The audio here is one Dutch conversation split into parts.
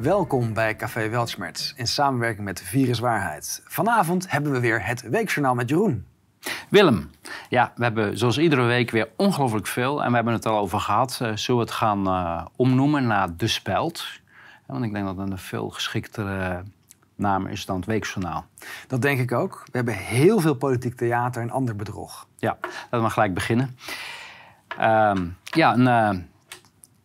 Welkom bij Café Weltschmerz in samenwerking met Viruswaarheid. Vanavond hebben we weer het Weekjournaal met Jeroen. Willem, ja, we hebben zoals iedere week weer ongelooflijk veel. En we hebben het al over gehad. Uh, zullen we het gaan uh, omnoemen naar De Speld? want ik denk dat het een veel geschiktere naam is dan het Weekjournaal. Dat denk ik ook. We hebben heel veel politiek theater en ander bedrog. Ja, laten we gelijk beginnen. Uh, ja, een, uh,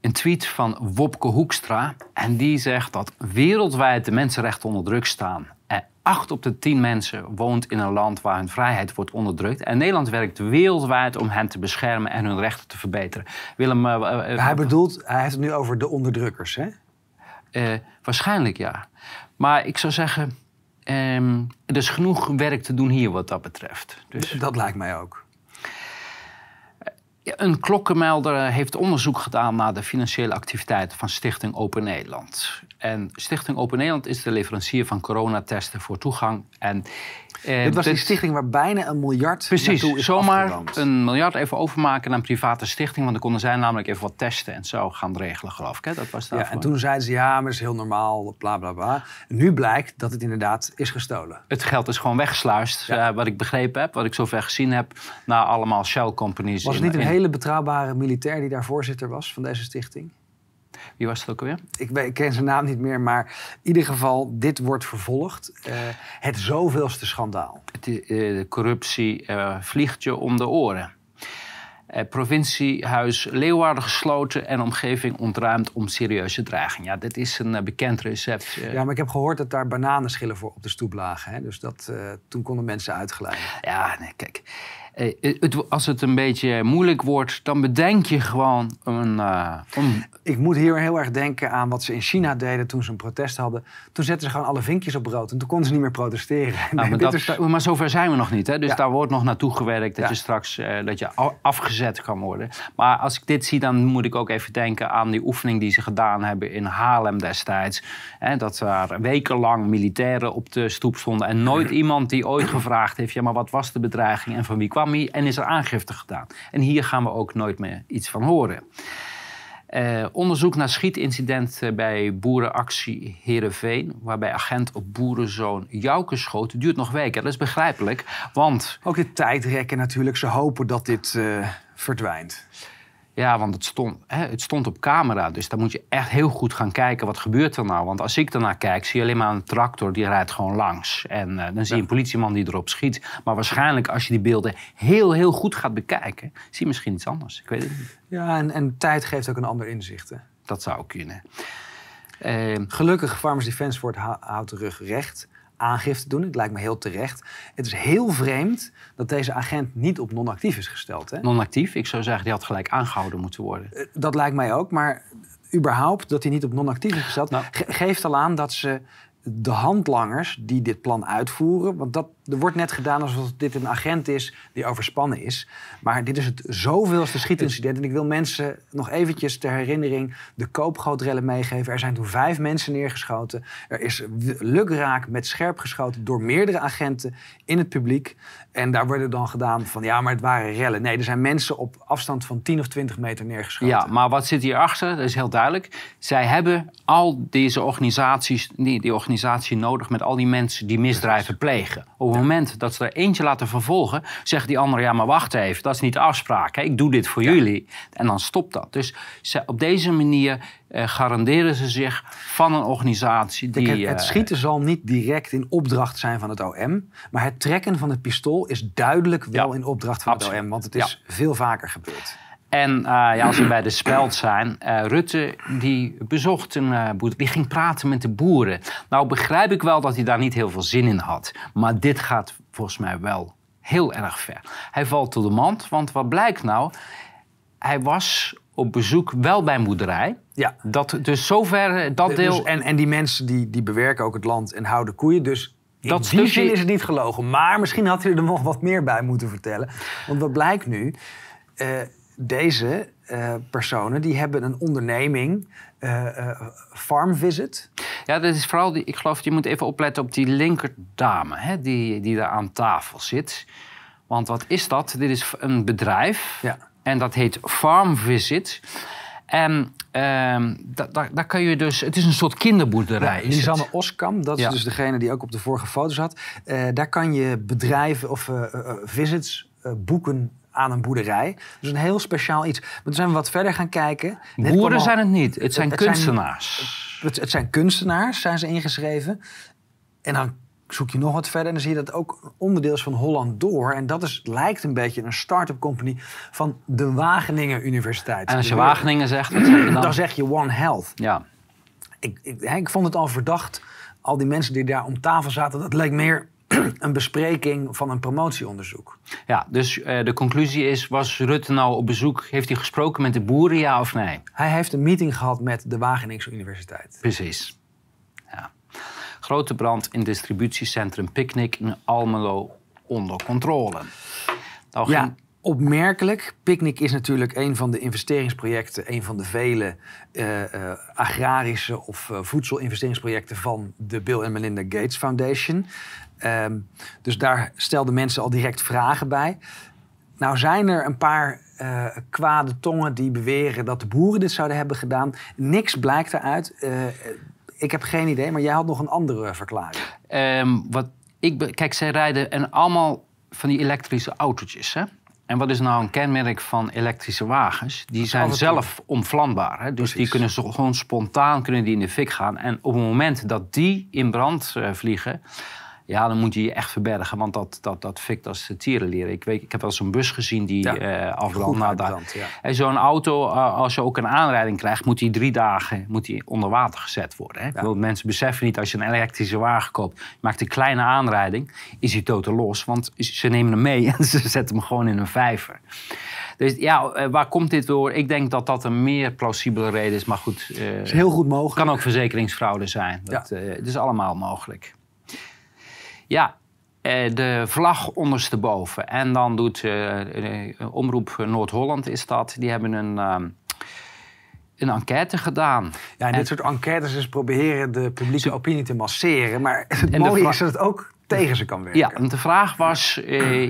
een tweet van Wopke Hoekstra. En die zegt dat wereldwijd de mensenrechten onder druk staan. En acht op de tien mensen woont in een land waar hun vrijheid wordt onderdrukt. En Nederland werkt wereldwijd om hen te beschermen en hun rechten te verbeteren. Willem, uh, uh, hij bedoelt, hij heeft het nu over de onderdrukkers, hè? waarschijnlijk ja. Maar ik zou zeggen, um, er is genoeg werk te doen hier wat dat betreft. Dus... Dat lijkt mij ook. Een klokkenmelder heeft onderzoek gedaan naar de financiële activiteiten van Stichting Open Nederland. En Stichting Open Nederland is de leverancier van coronatesten voor toegang. En, eh, Dit was die stichting waar bijna een miljard Precies, is zomaar een miljard even overmaken naar een private stichting. Want dan konden zij namelijk even wat testen en zo gaan regelen, geloof ik. Hè? Dat was ja, en toen zeiden ze, ja, maar is heel normaal, bla bla bla. nu blijkt dat het inderdaad is gestolen. Het geld is gewoon weggesluist, eh, wat ik begrepen heb, wat ik zover gezien heb, naar allemaal shell companies. Was het niet een hele betrouwbare militair die daar voorzitter was van deze stichting? Wie was het ook alweer? Ik, ik, ken zijn naam niet meer, maar in ieder geval, dit wordt vervolgd. Uh, het zoveelste schandaal. De, de corruptie uh, vliegt je om de oren. Uh, provinciehuis Leeuwarden gesloten en omgeving ontruimd om serieuze dreiging. Ja, dit is een bekend recept. Ja, maar ik heb gehoord dat daar bananenschillen voor op de stoep lagen. Hè? Dus dat, toen konden mensen uitgeleiden. Ja, nee, kijk. Eh, het, als het een beetje moeilijk wordt, dan bedenk je gewoon een, uh, Ik moet hier heel erg denken aan wat ze in China deden toen ze een protest hadden. Toen zetten ze gewoon alle vinkjes op brood en toen konden ze niet meer protesteren. Nou, maar, dat, is... maar, zover zijn we nog niet. Hè? Dus daar wordt nog naartoe gewerkt dat je straks uh, dat je afgezet kan worden. Maar als ik dit zie, dan moet ik ook even denken aan die oefening die ze gedaan hebben in Haarlem destijds. Hè? Dat daar wekenlang militairen op de stoep stonden en nooit iemand die ooit gevraagd heeft: ja, maar wat was de bedreiging en van wie kwam en is er aangifte gedaan. En hier gaan we ook nooit meer iets van horen. Uh, onderzoek naar schietincident bij boerenactie Heerenveen... waarbij agent op boerenzoon Jouke schoot, duurt nog weken. Dat is begrijpelijk, want... Ook de tijdrekken natuurlijk. Ze hopen dat dit uh, verdwijnt. Ja, want het stond, hè, het stond op camera. Dus dan moet je echt heel goed gaan kijken wat gebeurt er nou. Want als ik ernaar kijk, zie je alleen maar een tractor die rijdt gewoon langs. En uh, dan zie je een politieman die erop schiet. Maar waarschijnlijk als je die beelden heel, heel goed gaat bekijken... zie je misschien iets anders. Ik weet het niet. Ja, en, en tijd geeft ook een ander inzicht. Hè? Dat zou kunnen. Uh, Gelukkig, Farmers Defence Force houdt de rug recht aangifte doen. Het lijkt me heel terecht. Het is heel vreemd dat deze agent niet op non-actief is gesteld. Non-actief? Ik zou zeggen, die had gelijk aangehouden moeten worden. Eh, dat lijkt mij ook, maar überhaupt dat hij niet op non-actief is gesteld... Nou. geeft al aan dat ze de handlangers die dit plan uitvoeren. Want dat, er wordt net gedaan alsof dit een agent is die overspannen is. Maar dit is het zoveelste schietincident. En ik wil mensen nog eventjes ter herinnering de koopgrootrellen meegeven. Er zijn toen vijf mensen neergeschoten. Er is lukraak met scherp geschoten door meerdere agenten in het publiek. En daar worden dan gedaan van ja, maar het waren rellen. Nee, er zijn mensen op afstand van 10 of 20 meter neergeschoten. Ja, maar wat zit hierachter? Dat is heel duidelijk. Zij hebben al deze organisaties, die, die organisatie nodig met al die mensen die misdrijven plegen. Het moment dat ze er eentje laten vervolgen, zegt die andere: ja, maar wacht even, dat is niet de afspraak. Hè? Ik doe dit voor jullie. En dan stopt dat. Dus op deze manier uh, garanderen ze zich van een organisatie die... het, het, schieten zal niet direct in opdracht zijn van het OM... maar het trekken van het pistool is duidelijk wel in opdracht van het OM... want het is veel vaker gebeurd. En uh, ja, als we bij de speld zijn, uh, Rutte die bezocht een uh, boer, die ging praten met de boeren. Nou begrijp ik wel dat hij daar niet heel veel zin in had. Maar dit gaat volgens mij wel heel erg ver. Hij valt tot de mand, want wat blijkt nou? Hij was op bezoek wel bij moederij. Ja. Dat, dus zover dat deel... Dus, en, en die mensen die, die bewerken ook het land en houden koeien. Dus in dat die is het niet gelogen. Maar misschien had hij er nog wat meer bij moeten vertellen. Want wat blijkt nu? Uh, deze uh, personen die hebben een onderneming, uh, Farm Visit. Ja, dat is vooral, die, ik geloof, je moet even opletten op die linkerdame hè, die, die daar aan tafel zit. Want wat is dat? Dit is een bedrijf. Ja. En dat heet Farm Visit. En ehm, daar kan je dus, het is een soort kinderboerderij. Ja, Lisanne Oskam, dat is dus degene die ook op de vorige foto zat. Daar kan je bedrijven of visits boeken aan een boerderij. Dus een heel speciaal iets. Maar toen zijn we wat verder gaan kijken. Boeren zijn het niet, het zijn kunstenaars. Zijn, het, het, zijn kunstenaars, zijn ze ingeschreven. En dan zoek je nog wat verder en dan zie je dat ook onderdeel is van Holland Door. En dat is, lijkt een beetje een start-up company van de Wageningen Universiteit. En als je Wageningen zegt, wat zeg je dan? Dan zeg je One Health. Ja. Ik, ik, ik vond het al verdacht, al die mensen die daar om tafel zaten, dat leek meer een bespreking van een promotieonderzoek. Ja, dus uh, de conclusie is, was Rutte nou op bezoek, heeft hij gesproken met de boeren, ja of nee? Hij heeft een meeting gehad met de Wageningse Universiteit. Precies. Ja. Grote brand in distributiecentrum Picnic in Almelo onder controle. Nou, ja, opmerkelijk. Picnic is natuurlijk een van de investeringsprojecten, een van de vele uh, uh, agrarische of uh, voedselinvesteringsprojecten van de Bill en Melinda Gates Foundation. Um, dus daar stelden mensen al direct vragen bij. Nou zijn er een paar uh, kwade tongen die beweren dat de boeren dit zouden hebben gedaan. Niks blijkt eruit. Uh, ik heb geen idee, maar jij had nog een andere verklaring. Um, wat ik kijk, zij rijden en allemaal van die elektrische autootjes. Hè? En wat is nou een kenmerk van elektrische wagens? Die zijn zelf omvlambaar. Hè? Dus die kunnen gewoon spontaan kunnen die in de fik gaan. En op het moment dat die in brand uh, vliegen, ja, dan moet je je echt verbergen, want dat, dat, dat fikt als tierenleren. Ik, weet, ik heb wel eens een bus gezien die ja, uh, afbrandt. Nou, ja. En zo'n auto, uh, als je ook een aanrijding krijgt, moet die drie dagen moet die onder water gezet worden. Hè? Ja. Mensen beseffen niet, als je een elektrische wagen koopt, maakt een kleine aanrijding, is die totaal los. Want ze nemen hem mee en ze zetten hem gewoon in een vijver. Dus ja, uh, waar komt dit door? Ik denk dat dat een meer plausibele reden is. Maar goed, uh, is heel goed mogelijk. kan ook verzekeringsfraude zijn. Dat, ja. het is allemaal mogelijk. Ja, eh, de vlag ondersteboven. En dan doet uh, Omroep Noord-Holland is dat. Die hebben een, uh, een enquête gedaan. Ja, en, dit soort enquêtes is proberen de publieke opinie te masseren. Maar het mooie is dat het ook tegen ze kan werken. Ja, en de vraag was,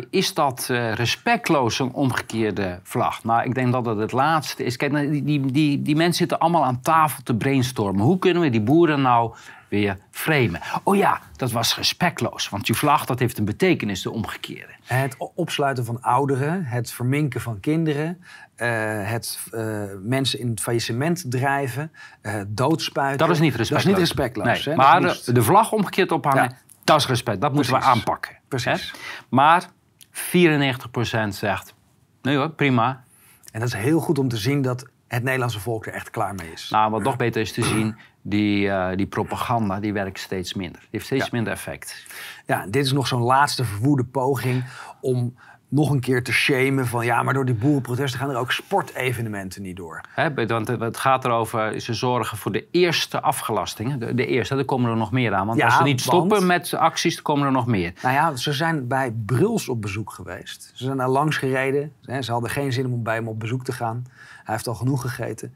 is dat respectloos een omgekeerde vlag? Nou, ik denk dat het het laatste is. Kijk, die, die, die, die mensen zitten allemaal aan tafel te brainstormen. Hoe kunnen we die boeren nou weer framen. Oh ja, dat was respectloos, want die vlag dat heeft een betekenis, de omgekeerde. Het opsluiten van ouderen, het verminken van kinderen, uh, het uh, mensen in het faillissement drijven, uh, doodspuiten. Dat is niet respectloos. Dat is niet respectloos. Nee, maar de, de, vlag omgekeerd ophangen, ja. dat is respect. Dat Precies. moeten we aanpakken. Precies. Hè? Maar 94% zegt, nee hoor, prima. En dat is heel goed om te zien dat het Nederlandse volk er echt klaar mee is. Nou, wat nog beter is te zien, die, uh, die propaganda die werkt steeds minder. Die heeft steeds ja. minder effect. Ja, dit is nog zo'n laatste verwoede poging om nog een keer te shamen van ja, maar door die boerenprotesten gaan er ook sportevenementen niet door. He, want het gaat erover, ze zorgen voor de eerste afgelastingen. De, de eerste, er komen er nog meer aan. Want ja, als ze niet stoppen want, met acties, dan komen er nog meer. Nou ja, ze zijn bij Bruls op bezoek geweest. Ze zijn daar langs gereden. Ze hadden geen zin om bij hem op bezoek te gaan. Hij heeft al genoeg gegeten.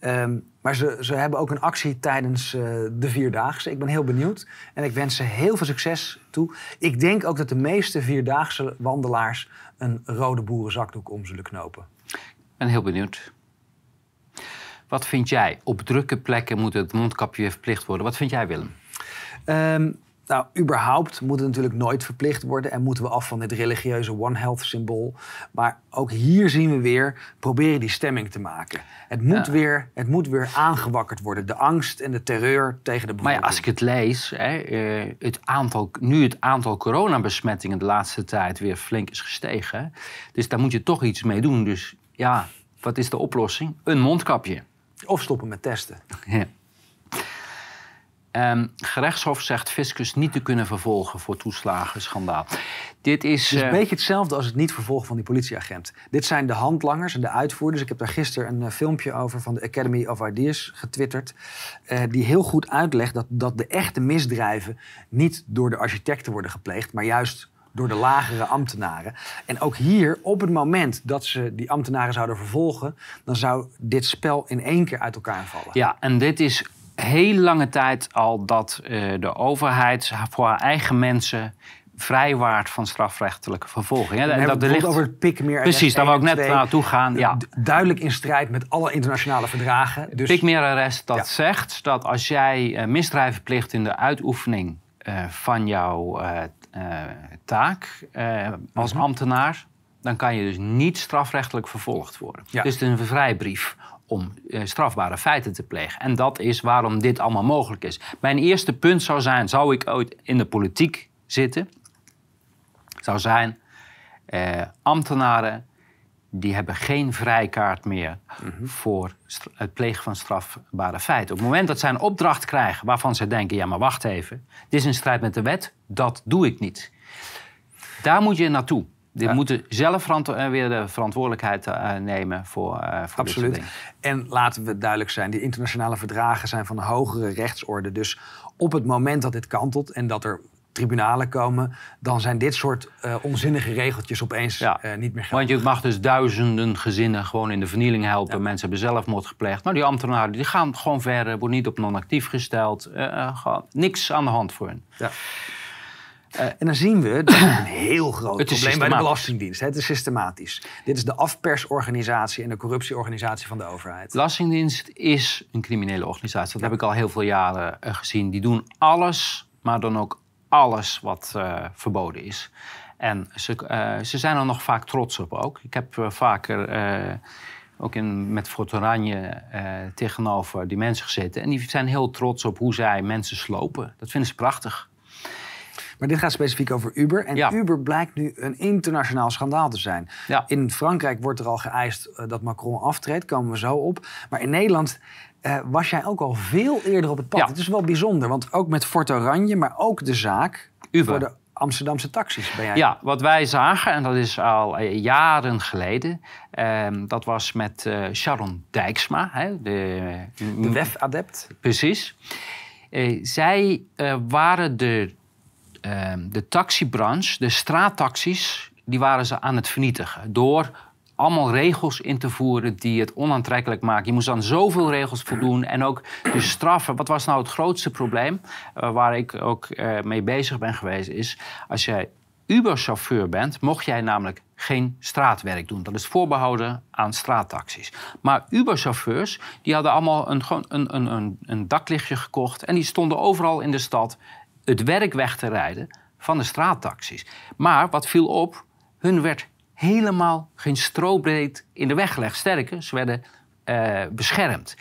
Um, maar ze, ze hebben ook een actie tijdens uh, de Vierdaagse. Ik ben heel benieuwd. En ik wens ze heel veel succes toe. Ik denk ook dat de meeste Vierdaagse wandelaars een rode boerenzakdoek om zullen knopen. Ik ben heel benieuwd. Wat vind jij? Op drukke plekken moet het mondkapje verplicht worden. Wat vind jij, Willem? Um, nou, überhaupt moet het natuurlijk nooit verplicht worden en moeten we af van het religieuze One Health symbool. Maar ook hier zien we weer proberen die stemming te maken. Het moet, ja. weer, het moet weer aangewakkerd worden, de angst en de terreur tegen de bevolking. Maar ja, als ik het lees, hè, uh, het aantal, nu het aantal coronabesmettingen de laatste tijd weer flink is gestegen. Dus daar moet je toch iets mee doen. Dus ja, wat is de oplossing? Een mondkapje. Of stoppen met testen. Ja. Um, gerechtshof zegt fiscus niet te kunnen vervolgen voor toeslagenschandaal. Dit is, het is een uh, beetje hetzelfde als het niet vervolgen van die politieagent. Dit zijn de handlangers en de uitvoerders. Ik heb daar gisteren een uh, filmpje over van de Academy of Ideas getwitterd. Uh, die heel goed uitlegt dat, dat de echte misdrijven niet door de architecten worden gepleegd, maar juist door de lagere ambtenaren. En ook hier, op het moment dat ze die ambtenaren zouden vervolgen, dan zou dit spel in één keer uit elkaar vallen. Ja, en dit is heel lange tijd al dat uh, de overheid voor haar eigen mensen vrijwaart van strafrechtelijke vervolging. Hè? En dat er ligt over het pik meer. Precies, daar wou ik net naartoe gaan. Ja. Duidelijk in strijd met alle internationale verdragen. Dus... arrest dat zegt dat als jij uh, misdrijven plicht in de uitoefening uh, van jouw uh, taak als mhm. ambtenaar, dan kan je dus niet strafrechtelijk vervolgd worden. Ja. Dus het is een vrijbrief om strafbare feiten te plegen. En dat is waarom dit allemaal mogelijk is. Mijn eerste punt zou zijn: zou ik ooit in de politiek zitten? zou zijn eh, ambtenaren die hebben geen vrijkaart meer mm voor het plegen van strafbare feiten. Op het moment dat zij een opdracht krijgen waarvan ze denken: ja, maar wacht even, dit is in strijd met de wet, dat doe ik niet. Daar moet je naartoe. Die moeten zelf eh, weer de verantwoordelijkheid uh, nemen voor, uh, voor Absoluut. En laten we duidelijk zijn, die internationale verdragen zijn van een hogere rechtsorde. Dus op het moment dat dit kantelt en dat er tribunalen komen, dan zijn dit soort uh, onzinnige regeltjes opeens ja. uh, niet meer geldig. Want je mag dus duizenden gezinnen gewoon in de vernieling helpen. Mensen hebben zelfmoord gepleegd. Nou, die ambtenaren die gaan gewoon verder, worden niet op non-actief gesteld. Uh, niks aan de hand voor hen. Ja. En dan zien we dat een heel groot probleem bij de Belastingdienst. Het is systematisch. Dit is de afpersorganisatie en de corruptieorganisatie van de overheid. De Belastingdienst is een criminele organisatie. Dat heb ik al heel veel jaren gezien. Die doen alles, maar dan ook alles wat uh, verboden is. En ze, ze zijn er nog vaak trots op ook. Ik heb vaker ook in, met Fort Oranje tegenover die mensen gezeten. En die zijn heel trots op hoe zij mensen slopen. Dat vinden ze prachtig. Maar dit gaat specifiek over Uber. En Uber blijkt nu een internationaal schandaal te zijn. Ja. In Frankrijk wordt er al geëist dat Macron aftreedt. Komen we zo op. Maar in Nederland uh, was jij ook al veel eerder op het pad. Het is wel bijzonder, want ook met Fort Oranje, maar ook de zaak Uber. voor de Amsterdamse taxis ben jij. Ja, wat wij zagen, en dat is al eh, jaren geleden, uh, dat was met Sharon Dijksma, hè, de, de WEF-adept. Precies. zij waren de, ehm, de taxibranche, de straattaxis, die waren ze aan het vernietigen door allemaal regels in te voeren die het onaantrekkelijk maken. Je moest aan zoveel regels voldoen en ook de straffen. Wat was nou het grootste probleem uh, waar ik ook uh, mee bezig ben geweest, is als jij Uber-chauffeur bent, mocht jij namelijk geen straatwerk doen. Dat is voorbehouden aan straattaxis. Maar Uber-chauffeurs die hadden allemaal een, een, een, een daklichtje gekocht en die stonden overal in de stad het werk weg te rijden van de straattaxis. Maar wat viel op, hun werd helemaal geen strobreed in de weg gelegd. Sterker, ze werden uh, beschermd.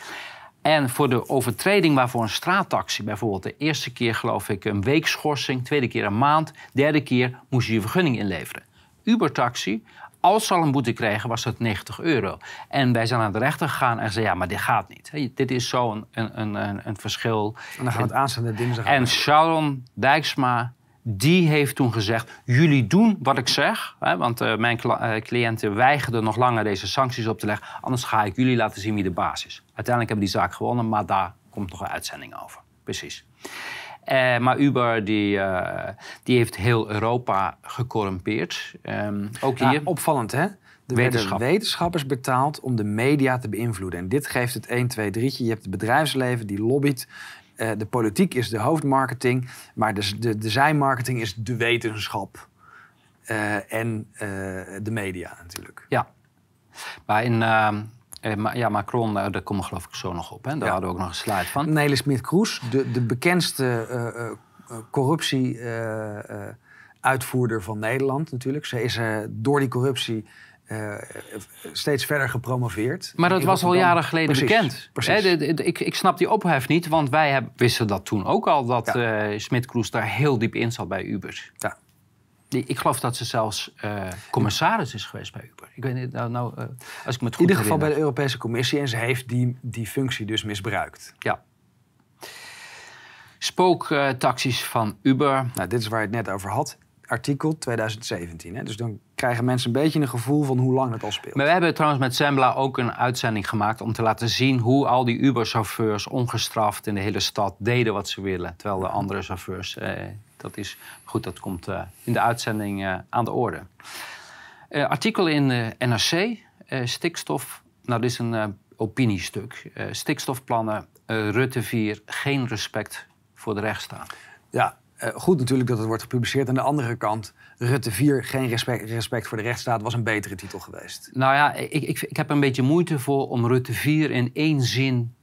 En voor de overtreding waarvoor een straattaxi bijvoorbeeld de eerste keer geloof ik een week schorsing, tweede keer een maand, derde keer moest je je vergunning inleveren. Ubertaxi, als ze al een boete kregen, was dat 90 euro. En wij zijn naar de rechter gegaan en zeiden: ja, maar dit gaat niet. Dit is zo'n een, een, een, een, verschil. En dan gaan we het aanstaande dinsdag. En Sharon Dijksma die heeft toen gezegd: jullie doen wat ik zeg. Hè, want uh, mijn uh, cliënten weigerden nog langer deze sancties op te leggen. Anders ga ik jullie laten zien wie de baas is. Uiteindelijk hebben die zaak gewonnen, maar daar komt nog een uitzending over. Precies. Uh, maar Uber die, die heeft heel Europa gecorrumpeerd. Um, ook hier. opvallend hè? Er werden wetenschappers betaald om de media te beïnvloeden. En dit geeft het 1, 2, 3. Je hebt het bedrijfsleven die lobbyt uh, de politiek is de hoofdmarketing, maar de, de, de zijmarketing is de wetenschap. En de media natuurlijk. Ja, maar in ja, Macron, daar komen we geloof ik zo nog op. Hè? Daar ja. hadden we ook nog een slide van. Nelly Smit-Kroes, de, de bekendste corruptie uitvoerder van Nederland natuurlijk. Ze is door die corruptie uh, steeds verder gepromoveerd. Maar dat was al jaren geleden bekend. Precies. ik, ik snap die ophef niet, want wij wisten dat toen ook al... dat ja. uh, Smit-Kroes daar heel diep in zat bij Uber. Ja. Ik geloof dat ze zelfs uh, commissaris is geweest bij Uber. Ik weet niet, nou, nou als ik me het goed In ieder geval bij de Europese Commissie. En ze heeft die, die functie dus misbruikt. Ja. Spooktaxis van Uber. Nou, dit is waar je het net over had artikel 2017. Hè? Dus dan krijgen mensen een beetje een gevoel van hoe lang het al speelt. Maar we hebben trouwens met Sembla ook een uitzending gemaakt om te laten zien hoe al die Uber-chauffeurs ongestraft in de hele stad deden wat ze willen. Terwijl de andere chauffeurs, eh, dat is goed, dat komt eh, in de uitzending eh, aan de orde. Eh, artikel in de NRC, stikstof, nou dit is een opiniestuk. stikstofplannen, Rutte 4, geen respect voor de rechtsstaat. Ja, goed natuurlijk dat het wordt gepubliceerd. Aan de andere kant, Rutte 4, geen respect, respect voor de rechtsstaat, was een betere titel geweest. Nou ja, ik, ik, ik heb een beetje moeite voor om Rutte 4 in één zin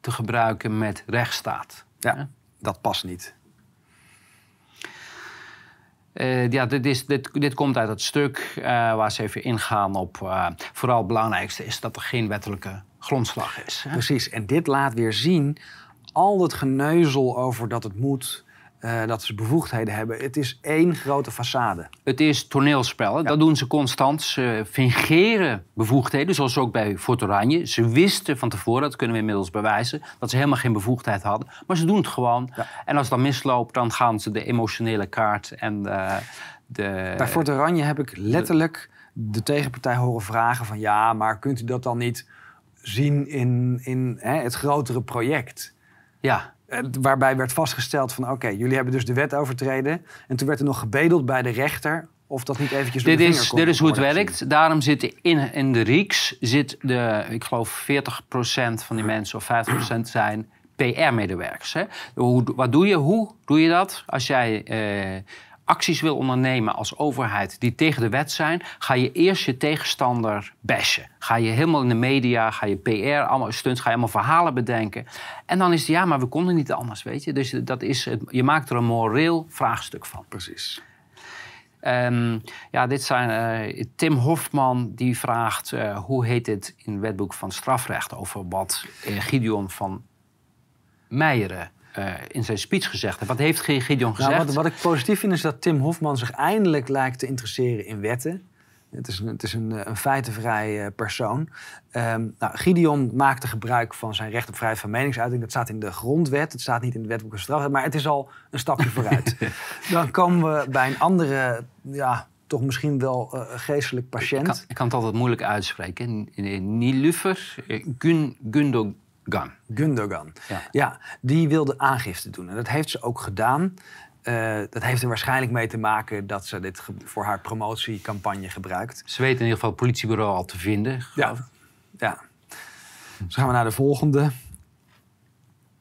te gebruiken met rechtsstaat. Ja, dat past niet. Uh, ja, dit, is, dit, dit komt uit het stuk uh, waar ze even ingaan op. Uh, vooral het belangrijkste is dat er geen wettelijke grondslag is. Precies, en dit laat weer zien al het geneuzel over dat het moet, uh, dat ze bevoegdheden hebben. Het is één grote façade. Het is toneelspel. Dat doen ze constant. Ze fingeren bevoegdheden, zoals ook bij Fort Oranje. Ze wisten van tevoren, dat kunnen we inmiddels bewijzen, dat ze helemaal geen bevoegdheid hadden. Maar ze doen het gewoon. Ja. En als het dan misloopt, dan gaan ze de emotionele kaart en de... de bij Fort Oranje heb ik letterlijk de tegenpartij horen vragen van... ja, maar kunt u dat dan niet zien in, in hè, het grotere project? Ja. Eh, waarbij werd vastgesteld van oké, jullie hebben dus de wet overtreden. En toen werd er nog gebedeld bij de rechter of dat niet eventjes dit de is, Dit is hoe het werkt. Daarom zit in, in de RIEX, zit de, ik geloof 40% van die mensen of 50% zijn PR-medewerkers. Wat doe je? Hoe doe je dat? Als jij eh, acties wil ondernemen als overheid die tegen de wet zijn, ga je eerst je tegenstander bashen. Ga je helemaal in de media, ga je PR, allemaal stunts, ga je allemaal verhalen bedenken. En dan is het ja, maar we konden niet anders, weet je. Dus dat is, je maakt er een moreel vraagstuk van. Precies. Um, ja, dit zijn uh, Tim Hofman die vraagt uh, hoe heet het in het wetboek van strafrecht over wat uh, Gideon van Meijeren uh, in zijn speech gezegd heeft. Wat heeft Gideon nou, gezegd? Nou, wat, wat, ik positief vind is dat Tim Hofman zich eindelijk lijkt te interesseren in wetten. Het is een, het is een, eh, een feitenvrij uh, persoon. Um, nou, Gideon maakte gebruik van zijn recht op vrijheid van meningsuiting. Dat staat in de grondwet. Het staat niet in het wetboek van strafrecht. Maar het is al een stapje vooruit. Dan komen we bij een andere, ja, toch misschien wel uh, geestelijk patiënt. Ik kan, ik kan, het altijd moeilijk uitspreken. Nilufer Gun, Gundog Gundogan. Gundogan. Ja. ja, die wilde aangifte doen. En dat heeft ze ook gedaan. Uh, dat heeft er waarschijnlijk mee te maken dat ze dit voor haar promotiecampagne gebruikt. Ze weten in ieder geval het politiebureau al te vinden. Ja. ja. Dus gaan we naar de volgende.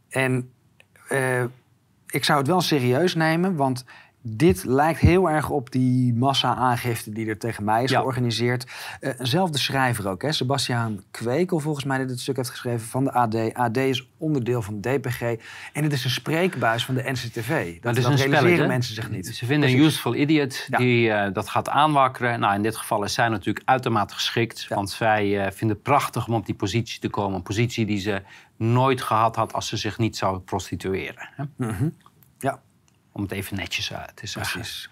En uh, ik zou het wel serieus nemen, want dit lijkt heel erg op die massa-aangifte die er tegen mij is georganiseerd. Uh, schrijver ook, hè? Sebastiaan Kwekel, volgens mij, die dit stuk heeft geschreven van de AD. AD is onderdeel van DPG. En het is een spreekbuis van de NCTV. Dat, dat, realiseren mensen zich niet. Ze vinden een useful idiot die uh, dat gaat aanwakkeren. Nou, in dit geval is zij natuurlijk uitermate geschikt. Want zij uh, vinden het prachtig om op die positie te komen. Een positie die ze nooit gehad had als ze zich niet zou prostitueren. Hè? Mm -hmm. Om het even netjes uit te zeggen. Precies.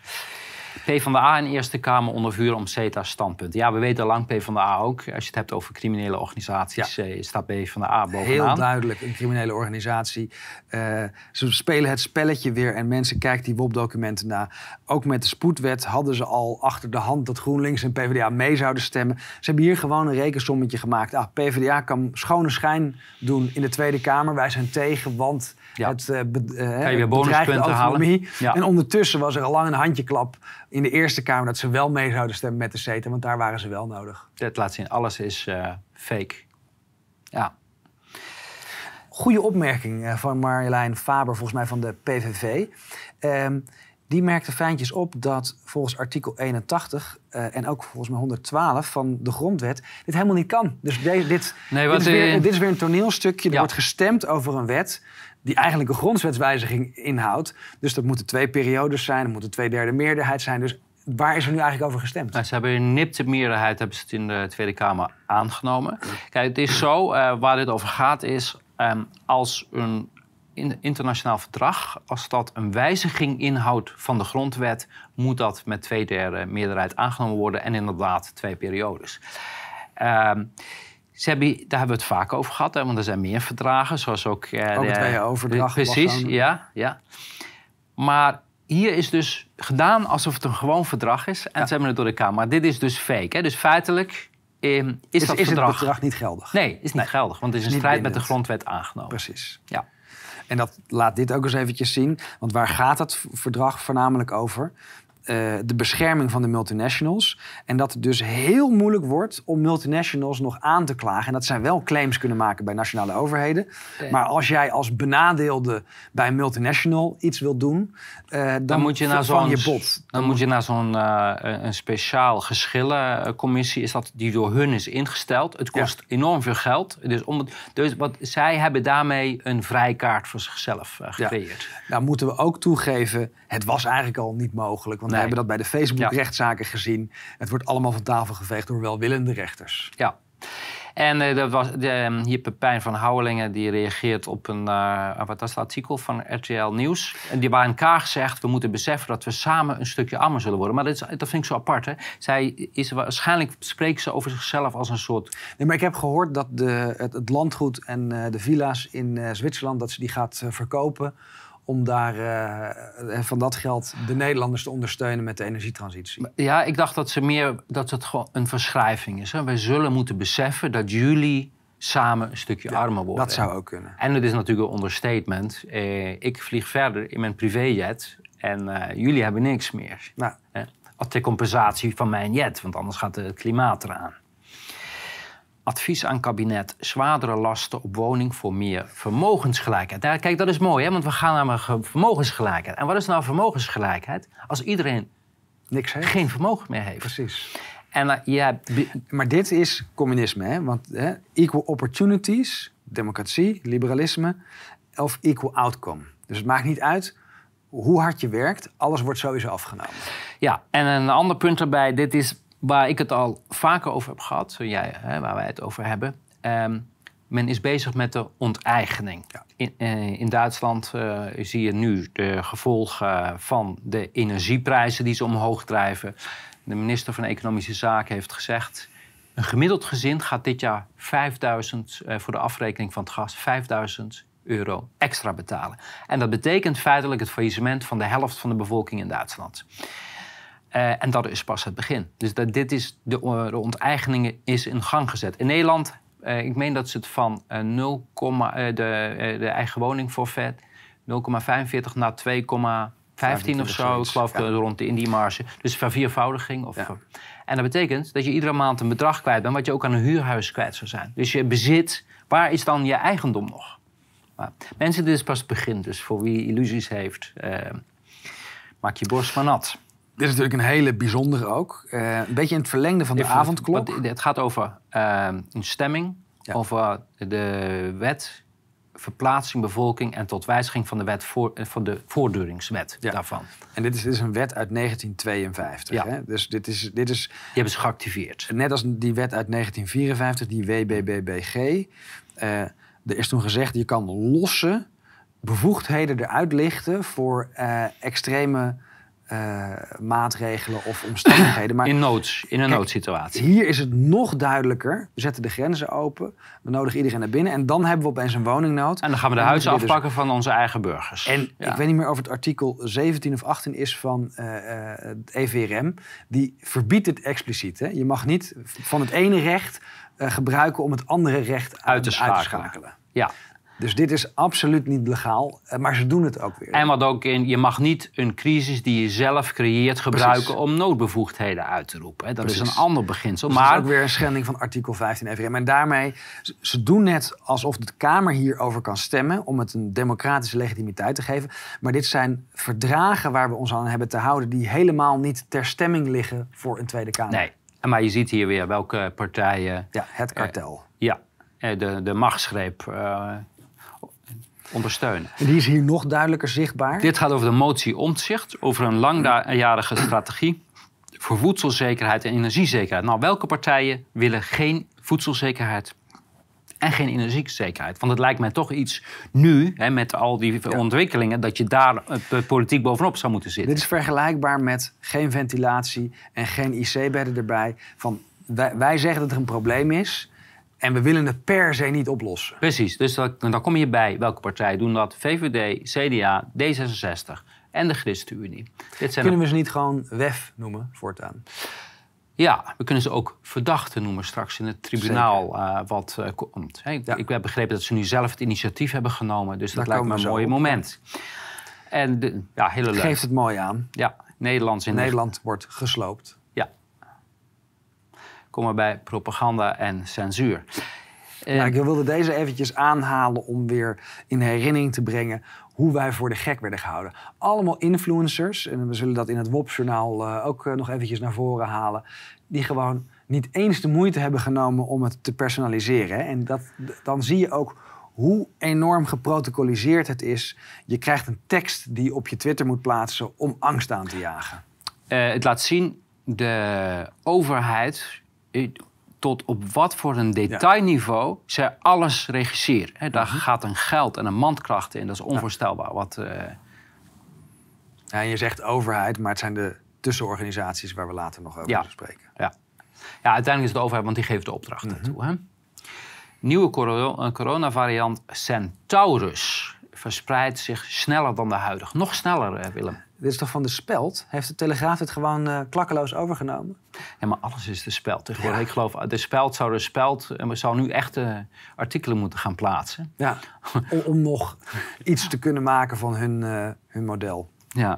PvdA in Eerste Kamer onder vuur om CETA standpunt. Ja, we weten lang PvdA ook. Als je het hebt over criminele organisaties, ja. Eh, staat PvdA bovenaan. Heel duidelijk een criminele organisatie. Uh, ze spelen het spelletje weer en mensen kijken die WOP-documenten na. Ook met de spoedwet hadden ze al achter de hand dat GroenLinks en PvdA mee zouden stemmen. Ze hebben hier gewoon een rekensommetje gemaakt. Ah, PvdA kan schone schijn doen in de Tweede Kamer. Wij zijn tegen, want ja. het uh, be, uh, je weer bonuspunten halen. Ja. En ondertussen was er al lang een handjeklap in de Eerste Kamer dat ze wel mee zouden stemmen met de CETA, want daar waren ze wel nodig. Dat laat zien, alles is uh, fake. Ja. Goede opmerking van Marjolein Faber, volgens mij van de PVV. Um, die merkte fijntjes op dat volgens artikel 81 uh, en ook volgens mij 112 van de grondwet dit helemaal niet kan. Dus de, dit, nee, dit, is weer, dit, is weer, een toneelstukje. Er wordt gestemd over een wet die eigenlijk een grondwetswijziging inhoudt. Dus dat moeten twee periodes zijn, er moet een tweederde meerderheid zijn. Dus waar is er nu eigenlijk over gestemd? Nou, ze hebben een nipte meerderheid hebben ze het in de Tweede Kamer aangenomen. Kijk, het is zo, uh, waar dit over gaat is... Um, als een internationaal verdrag, als dat een wijziging inhoudt van de grondwet, moet dat met twee derde meerderheid aangenomen worden en inderdaad twee periodes. Ze hebben, daar hebben we het vaak over gehad, hè, want er zijn meer verdragen, zoals ook... Eh, ook het overdracht. Precies, ja, ja. Maar hier is dus gedaan alsof het een gewoon verdrag is. En ze hebben het door de Kamer. Maar dit is dus fake. Hè? Dus feitelijk eh, is, is, dat is verdrag... het verdrag niet geldig? Nee, is niet geldig. Want het is in strijd met de grondwet aangenomen. Precies. Ja. En dat laat dit ook eens eventjes zien. Want waar gaat het verdrag voornamelijk over? Eh, de bescherming van de multinationals. En dat het dus heel moeilijk wordt om multinationals nog aan te klagen. En dat zij wel claims kunnen maken bij nationale overheden. Maar als jij als benadeelde bij een multinational iets wil doen, uh, dan, moet je naar zo'n je bot. Dan, moet je naar zo'n uh, een speciaal geschillencommissie, is dat die door hun is ingesteld. Het kost enorm veel geld. Dus, om, dus wat, zij hebben daarmee een vrijkaart voor zichzelf gecreëerd. Ja. Nou moeten we ook toegeven, het was eigenlijk al niet mogelijk. Want we hebben dat bij de Facebook-rechtszaken gezien. Het wordt allemaal van tafel geveegd door welwillende rechters. Ja. En uh, dat was de, ehm, hier Pepijn van Houwelingen die reageert op een uh, wat was het artikel van RTL Nieuws. En die waren in elkaar gezegd: we moeten beseffen dat we samen een stukje armer zullen worden. Maar dat, is, dat vind ik zo apart. Hè? Zij is waarschijnlijk spreekt ze over zichzelf als een soort. Nee, maar ik heb gehoord dat de, het, het landgoed en uh, de villa's in Zwitserland dat ze die gaat verkopen om daar uh, van dat geld de Nederlanders te ondersteunen met de energietransitie. Ja, ik dacht dat, ze meer, dat het gewoon een verschrijving is. Hè? Wij zullen moeten beseffen dat jullie samen een stukje armer worden. Dat zou ook kunnen. En het is natuurlijk een understatement. Eh, ik vlieg verder in mijn privéjet en uh, jullie hebben niks meer. Nou. Eh, ter compensatie van mijn jet, want anders gaat het klimaat eraan. Advies aan kabinet: zwaardere lasten op woning voor meer vermogensgelijkheid. kijk, dat is mooi, hè? want we gaan naar vermogensgelijkheid. En wat is nou vermogensgelijkheid? Als iedereen Niks heeft. geen vermogen meer heeft. Precies. En, uh, ja, maar dit is communisme, hè? want hè, equal opportunities, democratie, liberalisme, of equal outcome. Dus het maakt niet uit hoe hard je werkt, alles wordt sowieso afgenomen. Ja, en een ander punt erbij, dit is waar ik het al vaker over heb gehad, jij, hè, waar wij het over hebben. Ehm, men is bezig met de onteigening. In, eh, in, Duitsland uh, zie je nu de gevolgen van de energieprijzen die ze omhoog drijven. De minister van Economische Zaken heeft gezegd... een gemiddeld gezin gaat dit jaar 5000 uh, eh, voor de afrekening van het gas... 5000 euro extra betalen. En dat betekent feitelijk het faillissement van de helft van de bevolking in Duitsland. Uh, en dat is pas het begin. Dus dat, dit is de, de onteigening is in gang gezet. In Nederland, uh, ik meen dat ze het van uh, 0, de, de eigen woning forfait 0,45 naar 2,15 of zo. Ik geloof ja. rond de, in die marge. Dus verviervoudiging. Of, ja. En dat betekent dat je iedere maand een bedrag kwijt bent... wat je ook aan een huurhuis kwijt zou zijn. Dus je bezit, waar is dan je eigendom nog? Maar mensen, dit is pas het begin. Dus voor wie illusies heeft, maak je borst maar nat. Dit is natuurlijk een hele bijzondere ook. Uh, een beetje in het verlengde van de Even, avondklok. Het gaat over uh, een stemming, ja. over de wet verplaatsing bevolking en tot wijziging van de, wet voor, eh, van de voorduringswet ja. daarvan. En dit is, dit is, een wet uit 1952. Ja. Hè? Dus dit is, dit is. Die hebben ze geactiveerd. Net als die wet uit 1954, die WBBBG. Uh, er is toen gezegd: je kan losse bevoegdheden eruit lichten voor extreme uh, maatregelen of omstandigheden. Maar, in, noods, in een noodsituatie. Hier is het nog duidelijker. We zetten de grenzen open. We nodigen iedereen naar binnen. En dan hebben we opeens een woningnood. En dan gaan we de huizen dus- afpakken van onze eigen burgers. En ik weet niet meer of het artikel 17 of 18 is van uh, het EVRM. Die verbiedt het expliciet. Hè? Je mag niet van het ene recht uh, gebruiken om het andere recht uit te schakelen. Uit te schakelen. Ja. Dus dit is absoluut niet legaal, eh, maar ze doen het ook weer. En wat ook in, je mag niet een crisis die je zelf creëert gebruiken om noodbevoegdheden uit te roepen. Dat is een ander beginsel. Dus maar dat is ook weer een schending van artikel 15 EVM. En daarmee, ze doen net alsof de Kamer hierover kan stemmen om het een democratische legitimiteit te geven. Maar dit zijn verdragen waar we ons aan hebben te houden die helemaal niet ter stemming liggen voor een Tweede Kamer. Nee, maar je ziet hier weer welke partijen. Ja, het kartel. Uh, ja, eh, de, de machtsgreep. Uh, ondersteunen. En die is hier nog duidelijker zichtbaar. Dit gaat over de motie omzicht, over een langjarige strategie voor voedselzekerheid en energiezekerheid. Nou, welke partijen willen geen voedselzekerheid en geen energiezekerheid? Want het lijkt mij toch iets nu, hè, met al die ontwikkelingen, dat je daar uh, politiek bovenop zou moeten zitten. Dit is vergelijkbaar met geen ventilatie en geen IC-bedden erbij. Van, wij, wij zeggen dat er een probleem is. En we willen het per se niet oplossen. Precies, dus dan kom je bij welke partijen doen dat. VVD, CDA, D66 en de ChristenUnie. Dit zijn kunnen we ze niet gewoon WEF noemen voortaan? Ja, we kunnen ze ook verdachten noemen straks in het tribunaal uh, wat uh, komt. Hey, ja. Ik heb begrepen dat ze nu zelf het initiatief hebben genomen. Dus dat lijkt me een mooi moment. En de, ja, hele leuk. Geeft het mooi aan. Ja, Nederlands in Nederland wordt gesloopt. Komen we bij propaganda en censuur. Nou, ik wilde deze eventjes aanhalen om weer in herinnering te brengen hoe wij voor de gek werden gehouden. Allemaal influencers, en we zullen dat in het WOP-journaal uh, ook uh, nog eventjes naar voren halen, die gewoon niet eens de moeite hebben genomen om het te personaliseren. En dat, dan zie je ook hoe enorm geprotocoliseerd het is. Je krijgt een tekst die je op je Twitter moet plaatsen om angst aan te jagen. Uh, het laat zien, de overheid tot op wat voor een detailniveau ja. zij alles regisseren. He, daar mm -hmm. gaat een geld en een mandkracht in. Dat is onvoorstelbaar. Wat, uh... ja, en je zegt overheid, maar het zijn de tussenorganisaties waar we later nog over ja. spreken. Ja. ja, uiteindelijk is het de overheid, want die geeft de opdrachten mm -hmm. toe. Hè? Nieuwe coronavariant Centaurus verspreidt zich sneller dan de huidige. Nog sneller, Willem. Dit is toch van de speld? Heeft de Telegraaf het gewoon uh, klakkeloos overgenomen? Ja, maar alles is de speld. Ja. Ik geloof, de speld zou de speld... En we zou nu echt uh, artikelen moeten gaan plaatsen. Ja, om, om nog iets te kunnen maken van hun, uh, hun model. Ja.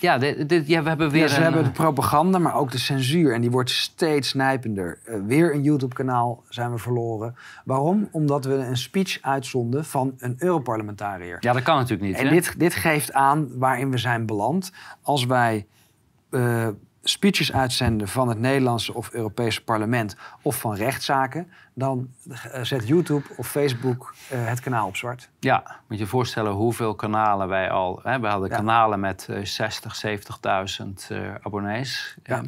Ja, dit, dit, ja, we hebben weer. Ja, ze hebben de propaganda, maar ook de censuur. En die wordt steeds nijpender. Uh, weer een YouTube-kanaal zijn we verloren. Waarom? Omdat we een speech uitzonden van een Europarlementariër. Ja, dat kan natuurlijk niet. En dit, dit geeft aan waarin we zijn beland. Als wij uh, speeches uitzenden van het Nederlandse of Europese parlement of van rechtszaken, dan zet YouTube of Facebook uh, het kanaal op zwart. Ja, moet je je voorstellen hoeveel kanalen wij al. Hè, we hadden ja. kanalen met uh, 60, 70.000 uh, abonnees. Ja.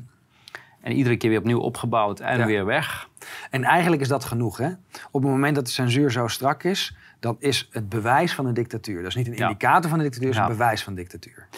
En iedere keer weer opnieuw opgebouwd en ja. weer weg. En eigenlijk is dat genoeg. Hè? Op het moment dat de censuur zo strak is, dan is het bewijs van een dictatuur. Dat is niet een indicator van een dictatuur, het is een bewijs van dictatuur.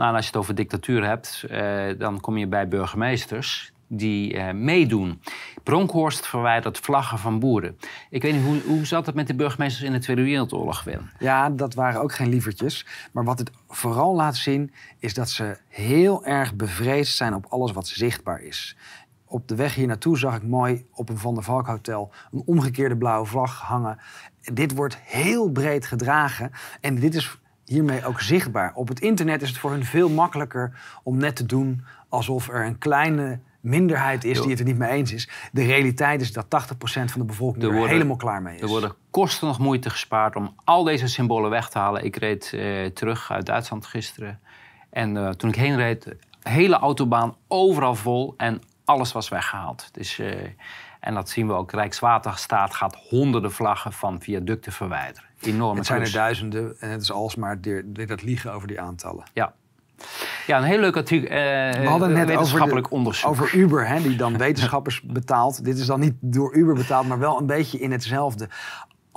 Nou, en als je het over dictatuur hebt, uh, dan kom je bij burgemeesters die uh, meedoen. Bronkhorst verwijdert vlaggen van boeren. Ik weet niet, hoe, hoe zat het met de burgemeesters in de Tweede Wereldoorlog, Willem? Ja, dat waren ook geen lievertjes. Maar wat het vooral laat zien, is dat ze heel erg bevreesd zijn op alles wat zichtbaar is. Op de weg hier naartoe zag ik mooi op een Van der Valk hotel een omgekeerde blauwe vlag hangen. Dit wordt heel breed gedragen en dit is hiermee ook zichtbaar. Op het internet is het voor hun veel makkelijker om net te doen alsof er een kleine minderheid is die het er niet mee eens is. De realiteit is dat 80% van de bevolking er, worden, helemaal klaar mee is. Er worden kosten nog moeite gespaard om al deze symbolen weg te halen. Ik reed uh, terug uit Duitsland gisteren. En uh, toen ik heen reed, hele autobaan overal vol en alles was weggehaald. Dus, uh, en dat zien we ook. Rijkswaterstaat gaat honderden vlaggen van viaducten verwijderen. Enorme het zijn er duizenden en het is alsmaar dat liegen over die aantallen. Ja. Ja, een heel leuk artikel. Uh, We hadden net wetenschappelijk over, de, onderzoek. over Uber, hè, die dan wetenschappers betaalt. Dit is dan niet door Uber betaald, maar wel een beetje in hetzelfde.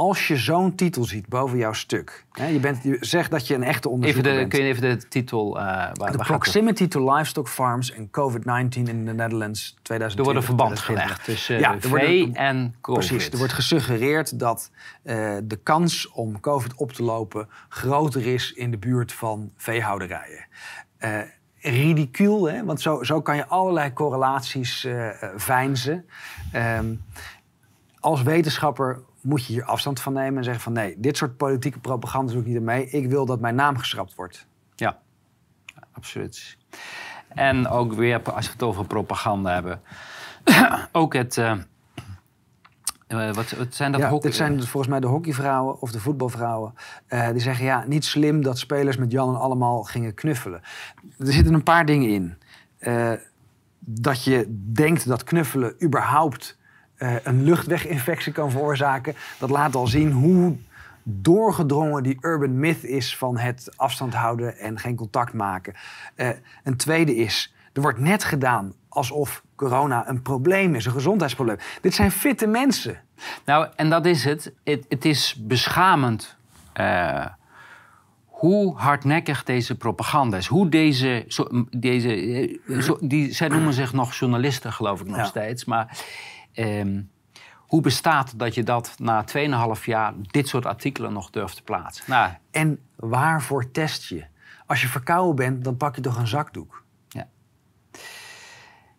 Als je zo'n titel ziet boven jouw stuk. Hè, je, bent, je zegt dat je een echte onderzoeker even de, bent. Kun je even de titel... Uh, waar, the Proximity to Livestock Farms and COVID-19 in the Netherlands 2020. Er wordt een verband gelegd tussen ja, V wordt, en COVID. Precies, er wordt gesuggereerd dat uh, de kans om COVID op te lopen... groter is in de buurt van veehouderijen. Uh, ridicuul, hè? want zo, zo kan je allerlei correlaties uh, veinzen. Um, als wetenschapper moet je hier afstand van nemen en zeggen van nee, dit soort politieke propaganda doe ik niet mee. Ik wil dat mijn naam geschrapt wordt. Ja, absoluut. En ook weer, als we het over propaganda hebben, ook het... Uh, wat, wat, zijn dat ja, hockey? Dit zijn volgens mij de hockeyvrouwen of de voetbalvrouwen. Uh, die zeggen ja, niet slim dat spelers met Jan en allemaal gingen knuffelen. Er zitten een paar dingen in. Dat je denkt dat knuffelen überhaupt uh, een luchtweginfectie kan veroorzaken. Dat laat al zien hoe doorgedrongen die urban myth is van het afstand houden en geen contact maken. Uh, een tweede is, er wordt net gedaan alsof corona een probleem is, een gezondheidsprobleem. Dit zijn fitte mensen. Nou, en dat is het. Het, is beschamend. Uh, hoe hardnekkig deze propaganda is. Hoe deze. Zo, deze zo, die, zij noemen zich nog journalisten, geloof ik nog ja. steeds. Maar Um, hoe bestaat dat je dat na 2,5 jaar dit soort artikelen nog durft te plaatsen? Nou, en waarvoor test je? Als je verkouden bent, dan pak je toch een zakdoek? Ja.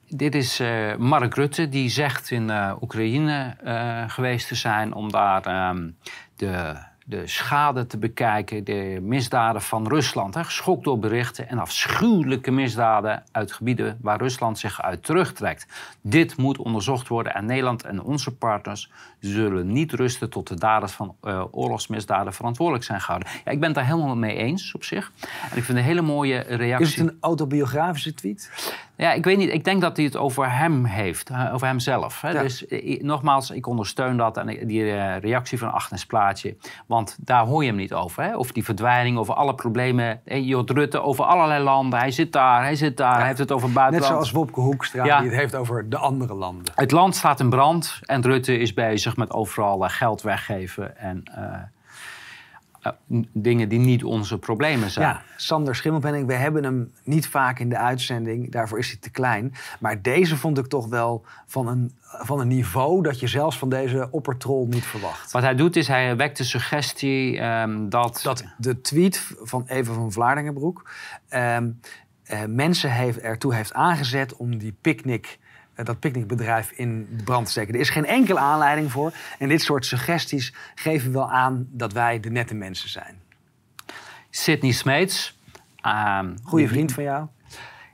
Dit is uh, Mark Rutte, die zegt in uh, Oekraïne uh, geweest te zijn om daar um, de de schade te bekijken, de misdaden van Rusland. Hè, geschokt door berichten en afschuwelijke misdaden uit gebieden waar Rusland zich uit terugtrekt. Dit moet onderzocht worden en Nederland en onze partners zullen niet rusten tot de daders van uh, oorlogsmisdaden verantwoordelijk zijn gehouden. Ja, ik ben het daar helemaal mee eens op zich. En ik vind een hele mooie reactie. Is het een autobiografische tweet? Ja, ik weet niet. Ik denk dat hij het over hem heeft, over hemzelf. Hè. Dus eh, nogmaals, ik ondersteun dat en die eh, reactie van Agnes Plaatje. Want daar hoor je hem niet over. Hè? Over die verdwijning, over alle problemen. Jot Rutte over allerlei landen. Hij zit daar, hij zit daar, hij heeft het over buitenland. Net zoals Wopke Hoekstra, die het heeft over de andere landen. Het land staat in brand en Rutte is bezig met overal eh, geld weggeven en... dingen die niet onze problemen zijn. Ja, Sander Schimmelpenning, we hebben hem niet vaak in de uitzending. Daarvoor is hij te klein. Maar deze vond ik toch wel van een, van een niveau dat je zelfs van deze oppertrol niet verwacht. Wat hij doet is, hij wekt de suggestie um, dat... Dat de tweet van Eva van Vlaardingenbroek... Um, mensen heeft, ertoe heeft aangezet om die picknick eh, dat picknickbedrijf in de brand te steken. Er is geen enkele aanleiding voor. En dit soort suggesties geven wel aan dat wij de nette mensen zijn. Sidney Smeets. Uh, Goeie vriend van jou.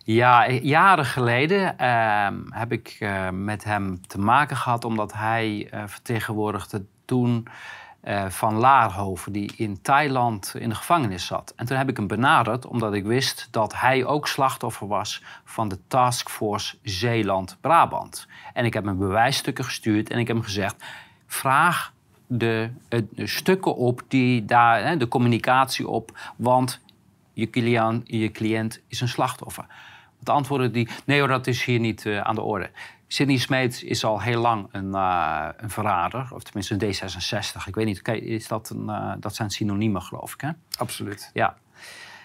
Ja, jaren geleden ehm, heb ik uh, met hem te maken gehad... omdat hij vertegenwoordigde toen uh, van Laarhoven, die in Thailand in de gevangenis zat. En toen heb ik hem benaderd, omdat ik wist dat hij ook slachtoffer was van de taskforce Zeeland-Brabant. En ik heb hem bewijsstukken gestuurd en ik heb hem gezegd: vraag de, de stukken op, die daar, de communicatie op, want je cliënt, je cliënt is een slachtoffer. Het antwoordde die: nee hoor, dat is hier niet uh, aan de orde. Sidney Smeet is al heel lang een, uh, een verrader, of tenminste een D66. Ik weet niet, is dat, een, uh, dat zijn synoniemen, geloof ik, hè? Absoluut. Ja.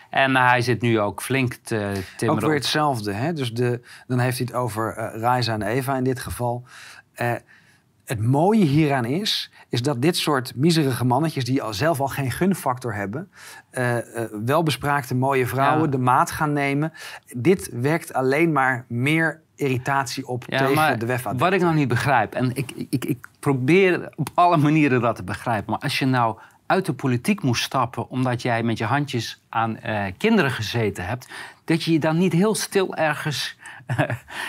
En hij zit nu ook flink te timmeren. Ook weer hetzelfde, hè? Dus de, dan heeft hij het over uh, Raisa en Eva in dit geval. het mooie hieraan is, is dat dit soort miserige mannetjes... die al zelf al geen gunfactor hebben... welbespraakte mooie vrouwen de maat gaan nemen. Dit werkt alleen maar meer irritatie op tegen de WEF. Wat ik nog niet begrijp, en ik, ik, ik probeer op alle manieren dat te begrijpen, maar als je nou uit de politiek moest stappen omdat jij met je handjes aan uh, kinderen gezeten hebt, dat je je dan niet heel stil ergens.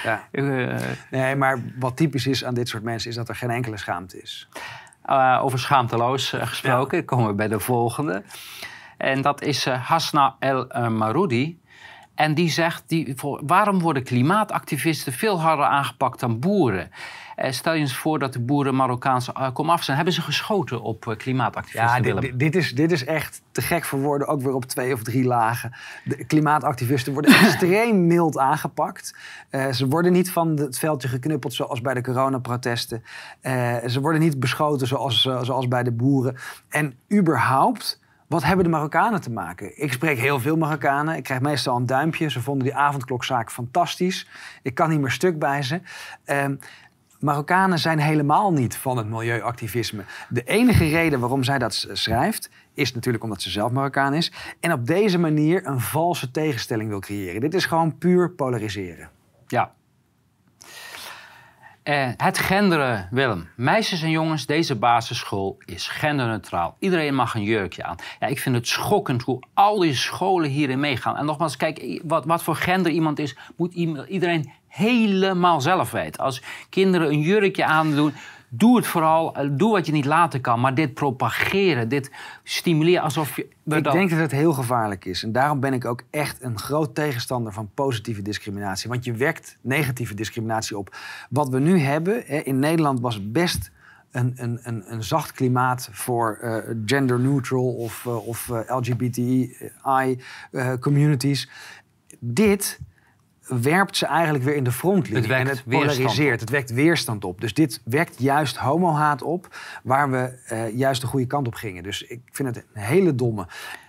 ja. uh, nee, maar wat typisch is aan dit soort mensen is dat er geen enkele schaamte is. Uh, over schaamteloos gesproken, ja. komen we bij de volgende. En dat is Hasna El Maroudi. En die zegt, die, waarom worden klimaatactivisten veel harder aangepakt dan boeren? Eh, stel je eens voor dat de boeren Marokkaanse uh, komaf zijn. Hebben ze geschoten op uh, klimaatactivisten? Ja, dit, dit, is, dit is echt te gek voor woorden. Ook weer op twee of drie lagen. De klimaatactivisten worden extreem mild aangepakt. Uh, ze worden niet van het veldje geknuppeld zoals bij de coronaprotesten. ze worden niet beschoten zoals, zoals bij de boeren. En überhaupt wat hebben de Marokkanen te maken? Ik spreek heel veel Marokkanen. Ik krijg meestal een duimpje. Ze vonden die avondklokzaak fantastisch. Ik kan niet meer stuk bij ze. Uh, Marokkanen zijn helemaal niet van het milieuactivisme. De enige reden waarom zij dat schrijft, is natuurlijk omdat ze zelf Marokkaan is. En op deze manier een valse tegenstelling wil creëren. Dit is gewoon puur polariseren. Ja, uh, het genderen, Willem. Meisjes en jongens, deze basisschool is genderneutraal. Iedereen mag een jurkje aan. Ja, ik vind het schokkend hoe al die scholen hierin meegaan. En nogmaals, kijk, wat, wat voor gender iemand is, moet iedereen helemaal zelf weten. Als kinderen een jurkje aandoen, Doe het vooral. Eh, doe wat je niet laten kan. Maar dit propageren, dit stimuleren alsof je. Ik denk dat het heel gevaarlijk is. En daarom ben ik ook echt een groot tegenstander van positieve discriminatie. Want je wekt negatieve discriminatie op. Wat we nu hebben, in Nederland was best een, een, een, een zacht klimaat voor uh, gender neutral of, uh, of uh, LGBTI communities. Dit werpt ze eigenlijk weer in de frontlinie. Het en het polariseert. Het wekt weerstand op. Dus dit wekt juist homohaat op, waar we uh, juist de goede kant op gingen. Dus ik vind het een hele domme.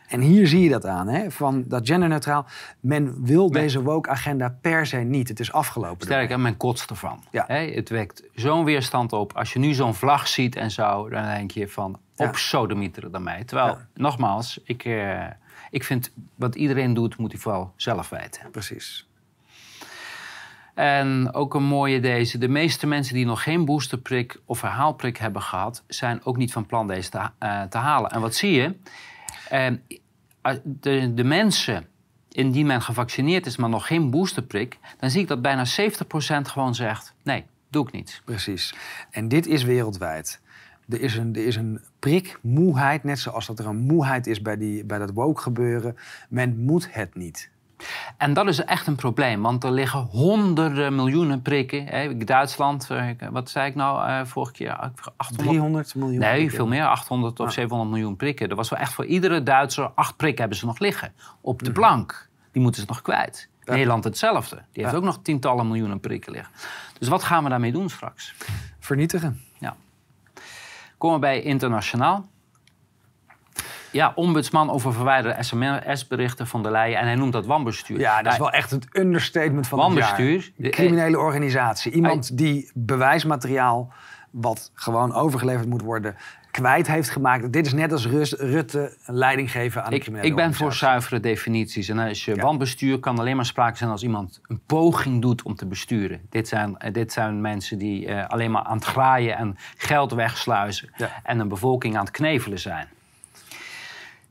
En hier zie je dat aan, hè? van dat genderneutraal. Men wil deze woke-agenda per se niet. Het is afgelopen. Sterk, en men kotst ervan. Ja. Hè? Het wekt zo'n weerstand op. Als je nu zo'n vlag ziet en zo, dan denk je van op ja. sodemieteren dan mij. Terwijl, ja. nogmaals, ik, uh, ik vind wat iedereen doet, moet hij vooral zelf weten. Precies. En ook een mooie deze. De meeste mensen die nog geen boosterprik of herhaalprik hebben gehad, zijn ook niet van plan deze te, uh, te halen. En wat zie je? Uh, de, de mensen indien men gevaccineerd is, maar nog geen boosterprik, dan zie ik dat bijna 70% gewoon zegt: nee, doe ik niet. Precies. En dit is wereldwijd. Er is een, er is een prikmoeheid, net zoals dat er een moeheid is bij, die, bij dat woke gebeuren. Men moet het niet. En dat is echt een probleem, want er liggen honderden miljoenen prikken. Duitsland, eh, wat zei ik nou uh, vorige keer? 800? 300 miljoen? Nee, veel meer, 800 of 700 miljoen prikken. Er was wel echt voor iedere Duitser acht prikken hebben ze nog liggen op de mhm. plank. Die moeten ze nog kwijt. Nederland hetzelfde. Die heeft ook nog tientallen miljoenen prikken liggen. Dus wat gaan we daarmee doen straks? Vernietigen. Ja. Komen we bij internationaal. Ja, ombudsman over verwijderde sms-berichten van de Leyen. En hij noemt dat wanbestuur. Ja, dat is wel echt het understatement van wanbestuur, het jaar. criminele organisatie. Iemand die bewijsmateriaal wat gewoon overgeleverd moet worden kwijt heeft gemaakt. Dit is net als Rutte leiding geven aan de criminele Ik ben voor zuivere definities. En als je ja. wanbestuur kan alleen maar sprake zijn als iemand een poging doet om te besturen. Dit zijn, eh, dit zijn mensen die uh, alleen maar aan het graaien en geld wegsluizen. En een bevolking aan het knevelen zijn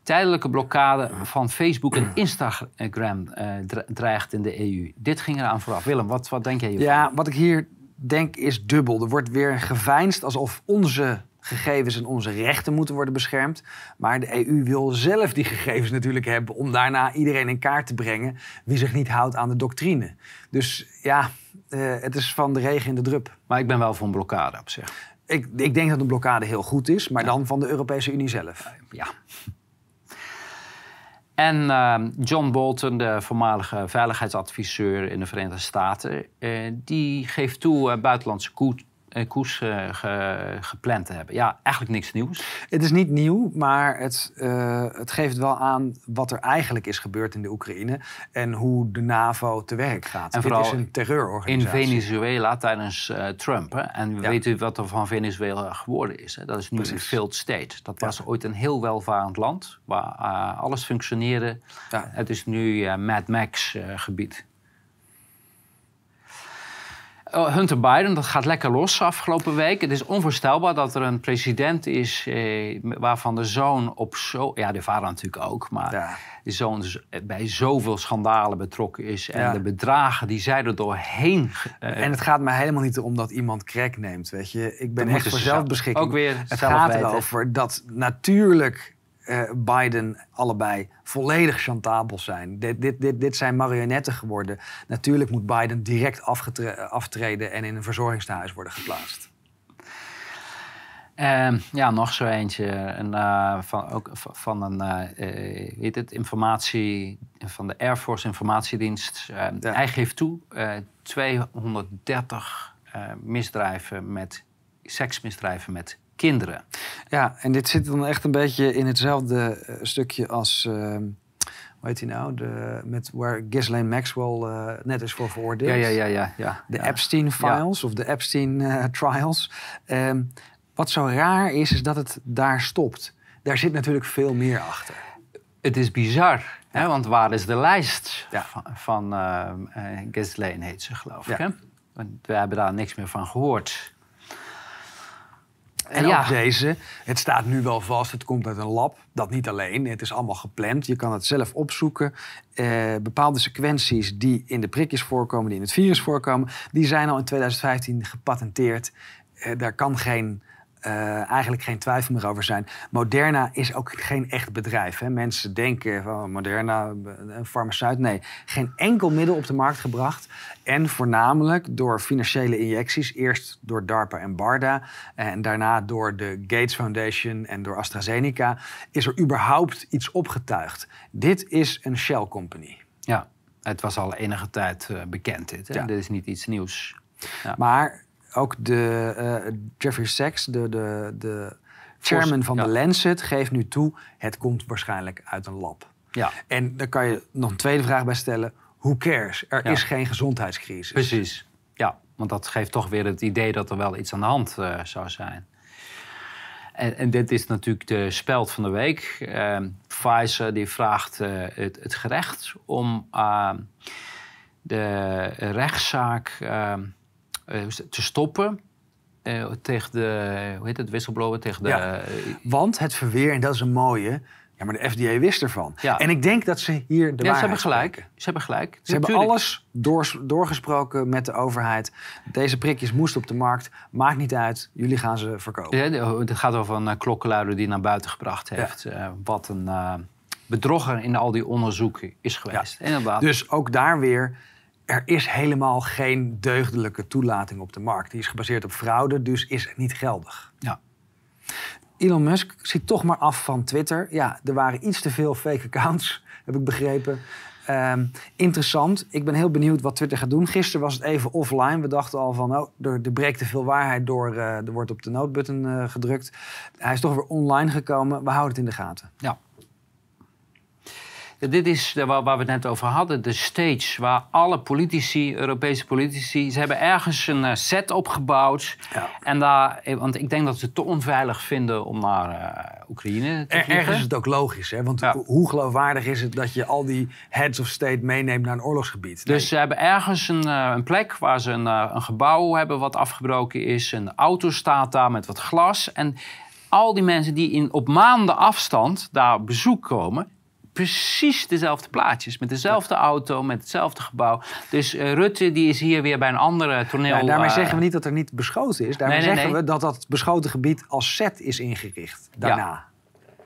tijdelijke blokkade van Facebook en Instagram uh, dreigt in de EU. Dit ging eraan vooraf. Willem, wat, wat denk jij hiervan? Ja, wat ik hier denk is dubbel. Er wordt weer geveinsd alsof onze gegevens en onze rechten moeten worden beschermd. Maar de EU wil zelf die gegevens natuurlijk hebben om daarna iedereen in kaart te brengen wie zich niet houdt aan de doctrine. Dus ja, uh, het is van de regen in de drup. Maar ik ben wel voor een blokkade op zich. Ik, ik denk dat een blokkade heel goed is, maar dan van de Europese Unie zelf. Ja. En uh, John Bolton, de voormalige veiligheidsadviseur in de Verenigde Staten, uh, die geeft toe uh, buitenlandse koers uh, gepland te hebben. Ja, eigenlijk niks nieuws. Het is niet nieuw, maar het, uh, het geeft wel aan wat er eigenlijk is gebeurd in de Oekraïne en hoe de NAVO te werk gaat. En vooral Dit is een terreurorganisatie. In Venezuela tijdens Trump. Hè? En ja. weet u wat er van Venezuela geworden is? Hè? Dat is nu Precies. een failed state. Dat was ja. ooit een heel welvarend land waar alles functioneerde. Ja. Het is nu Mad Max gebied. Oh, Hunter Biden, dat gaat lekker los afgelopen week. Het is onvoorstelbaar dat er een president is eh, waarvan de zoon op zo... Ja, de vader natuurlijk ook, maar ja. de zoon bij zoveel schandalen betrokken is. En de bedragen die zij er doorheen... Uh, en het gaat mij helemaal niet om dat iemand crack neemt, weet je. Ik ben echt voor zelfbeschikking. Ook weer Het gaat erover dat natuurlijk uh, Biden allebei volledig chantabel zijn. Dit, dit, dit, dit zijn marionetten geworden. Natuurlijk moet Biden direct aftreden en in een verzorgingstehuis worden geplaatst. Uh, ja, nog zo eentje. Een, uh, van, ook van een uh, weet het, informatie van de Air Force Informatiedienst. Ja. Hij geeft toe 230 misdrijven met seksmisdrijven met kinderen. Ja, en dit zit dan echt een beetje in hetzelfde eh, stukje als. Uh, hoe heet hij nou? De, met waar Ghislaine Maxwell uh, net is voor veroordeeld. Ja, ja, ja. ja, ja de Epstein Files of de Epstein uh, Trials. Um, wat zo raar is, is dat het daar stopt. Daar zit natuurlijk veel meer achter. Het is bizar, hè? want waar is de lijst van, van uh, Ghislaine, heet ze geloof ik. Hè? We hebben daar niks meer van gehoord. En ja. ook deze, het staat nu wel vast, het komt uit een lab. Dat niet alleen, het is allemaal gepland. Je kan het zelf opzoeken. Eh, bepaalde sequenties die in de prikjes voorkomen, die in het virus voorkomen... die zijn al in 2015 gepatenteerd. Eh, daar kan geen uh, eigenlijk geen twijfel meer over zijn. Moderna is ook geen echt bedrijf. Hè. Mensen denken van Moderna, een farmaceut. Nee, geen enkel middel op de markt gebracht. En voornamelijk door financiële injecties. Eerst door DARPA en BARDA. En daarna door de Gates Foundation en door AstraZeneca. Is er überhaupt iets opgetuigd. Dit is een Shell Company. Ja, het was al enige tijd bekend dit. Hè? Ja. Dit is niet iets nieuws. Ja. Maar ook de, uh, Jeffrey Sachs, de, de, de chairman van de Lancet, geeft nu toe... het komt waarschijnlijk uit een lab. Ja. En daar kan je nog een tweede vraag bij stellen. Who cares? Er is geen gezondheidscrisis. Precies, ja. Want dat geeft toch weer het idee dat er wel iets aan de hand uh, zou zijn. En, en, dit is natuurlijk de speld van de week. Uh, Pfizer die vraagt uh, het, het, gerecht om de rechtszaak ehm, te stoppen. tegen de, hoe heet het, whistleblower, tegen de... Ja, want het verweer, en dat is een mooie, ja, maar de FDA wist ervan. Ja. En ik denk dat ze hier de ja, ze hebben gelijk. Ze hebben gelijk. Ze hebben alles door, doorgesproken met de overheid. Deze prikjes moesten op de markt. Maakt niet uit. Jullie gaan ze verkopen. Ja, het gaat over een klokkenluider die naar buiten gebracht heeft. Uh, wat een uh, bedrogger in al die onderzoeken is geweest. Inderdaad. Dus ook daar weer... Er is helemaal geen deugdelijke toelating op de markt. Die is gebaseerd op fraude, dus is niet geldig. Ja. Elon Musk ziet toch maar af van Twitter. Ja, er waren iets te veel fake accounts, heb ik begrepen. Ehm, interessant. Ik ben heel benieuwd wat Twitter gaat doen. Gisteren was het even offline. We dachten al van, oh, er, er breekt te veel waarheid door. Uh, er wordt op de noodbutton uh, gedrukt. Hij is toch weer online gekomen. We houden het in de gaten. Ja. Dit is waar, we het net over hadden, de stage waar alle politici, Europese politici, ze hebben ergens een uh, set opgebouwd. Ja. En daar, eh, want ik denk dat ze het te onveilig vinden om naar uh, Oekraïne te vliegen. Ergens is het ook logisch, hè? want hoe geloofwaardig is het dat je al die heads of state meeneemt naar een oorlogsgebied? Dus ze hebben ergens een, een plek waar ze een, een gebouw hebben wat afgebroken is. Een auto staat daar met wat glas. En al die mensen die in, op maanden afstand daar bezoek komen, precies dezelfde plaatjes. Met dezelfde auto, met hetzelfde gebouw. Dus uh, Rutte die is hier weer bij een andere toneel. Ja, daarmee uh, zeggen we niet dat er niet beschoten is. Daarmee zeggen we dat dat beschoten gebied als set is ingericht. Daarna. Ja.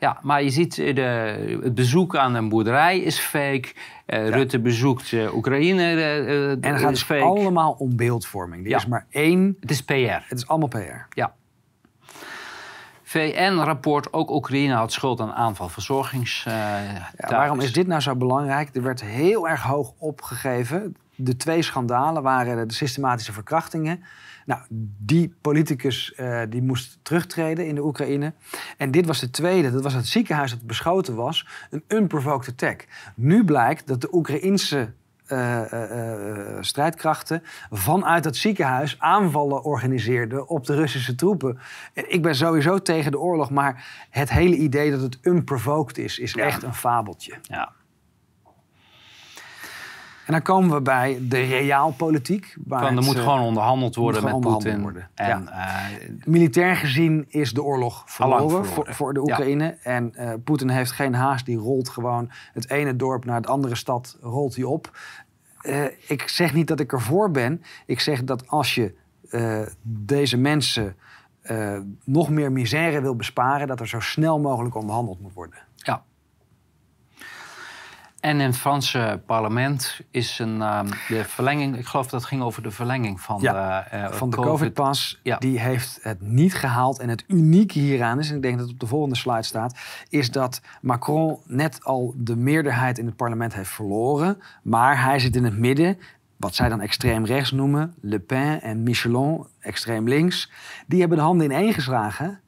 Ja, maar je ziet eh, de, het bezoek aan een boerderij is fake. Uh, Rutte bezoekt uh, Oekraïne. Uh, en het gaat dus fake. allemaal om beeldvorming. Er is maar één. Het is PR. Het is allemaal PR. Ja. VN-rapport ook Oekraïne had schuld aan aanval verzorgings. Uh, waarom is dit nou zo belangrijk? Er werd heel erg hoog opgegeven. De twee schandalen waren de systematische verkrachtingen. Nou, die politicus uh, die moest terugtreden in de Oekraïne. En dit was de tweede, dat was het ziekenhuis dat beschoten was. Een unprovoked attack. Nu blijkt dat de Oekraïnse uh, uh, strijdkrachten vanuit het ziekenhuis aanvallen organiseerden op de Russische troepen. Ik ben sowieso tegen de oorlog, maar het hele idee dat het unprovoked is, is echt een fabeltje. Ja. En dan komen we bij de realpolitiek. Waar er moet uh, gewoon onderhandeld worden met Poetin. En, ja. uh, Militair gezien is de oorlog verloren, voor, voor, de Oekraïne. En uh, Poetin heeft geen haast, die rolt gewoon het ene dorp naar het andere stad rolt hij op. ik zeg niet dat ik ervoor ben. Ik zeg dat als je deze mensen nog meer misère wil besparen, dat er zo snel mogelijk onderhandeld moet worden. En in het Franse parlement is een, uh, de verlenging, ik geloof dat het ging over de verlenging van de uh, Van de COVID-pas, ja. die heeft het niet gehaald. En het unieke hieraan is, en ik denk dat het op de volgende slide staat, is dat Macron net al de meerderheid in het parlement heeft verloren. Maar hij zit in het midden, wat zij dan extreem rechts noemen, Le Pen en Michelon, extreem links. Die hebben de handen ineen geslagen.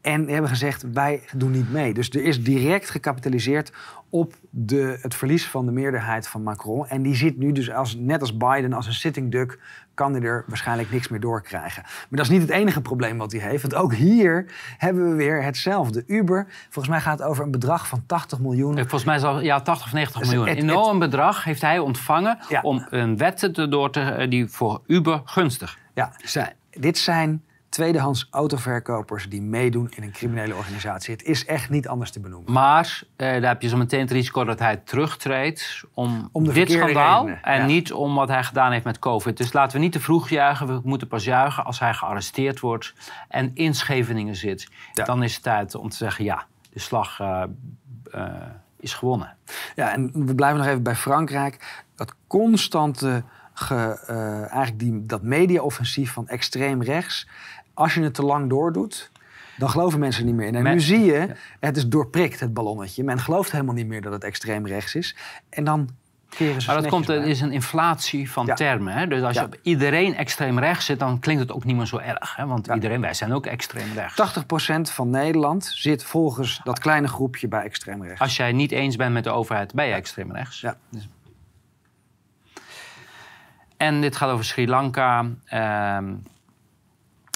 En hebben gezegd, wij doen niet mee. Dus er is direct gecapitaliseerd op de, het verlies van de meerderheid van Macron. En die zit nu dus als, net als Biden als een sitting duck... kan hij er waarschijnlijk niks meer doorkrijgen. Maar dat is niet het enige probleem wat hij heeft. Want ook hier hebben we weer hetzelfde. Uber, volgens mij gaat het over een bedrag van 80 miljoen. Volgens mij is al ja, 80 of 90 miljoen. Een enorm bedrag heeft hij ontvangen... om een wet te, door te, eh, die voor Uber gunstig Ja, dit zijn tweedehands autoverkopers die meedoen in een criminele organisatie. Het is echt niet anders te benoemen. Maar eh, daar heb je zo meteen het risico dat hij terugtreedt om, om dit schandaal en niet om wat hij gedaan heeft met COVID. Dus laten we niet te vroeg juichen. We moeten pas juichen als hij gearresteerd wordt en in Scheveningen zit. Dan is het tijd om te zeggen ja, de slag uh, uh, is gewonnen. Ja, en we blijven nog even bij Frankrijk. Dat constante Ge, uh, eigenlijk die, dat mediaoffensief van extreem rechts als je het te lang doordoet, dan geloven mensen niet meer in. En nu zie je, het is doorprikt, het ballonnetje. Men gelooft helemaal niet meer dat het extreem rechts is. En dan keren ze Maar dat komt, er is een inflatie van termen. Hè? Dus als je op iedereen extreem rechts zit, dan klinkt het ook niet meer zo erg. Hè? Want iedereen, wij zijn ook extreem rechts. 80% van Nederland zit volgens dat kleine groepje bij extreem rechts. Als jij niet eens bent met de overheid, ben je extreem rechts. Ja. Dus... En dit gaat over Sri Lanka. Uh,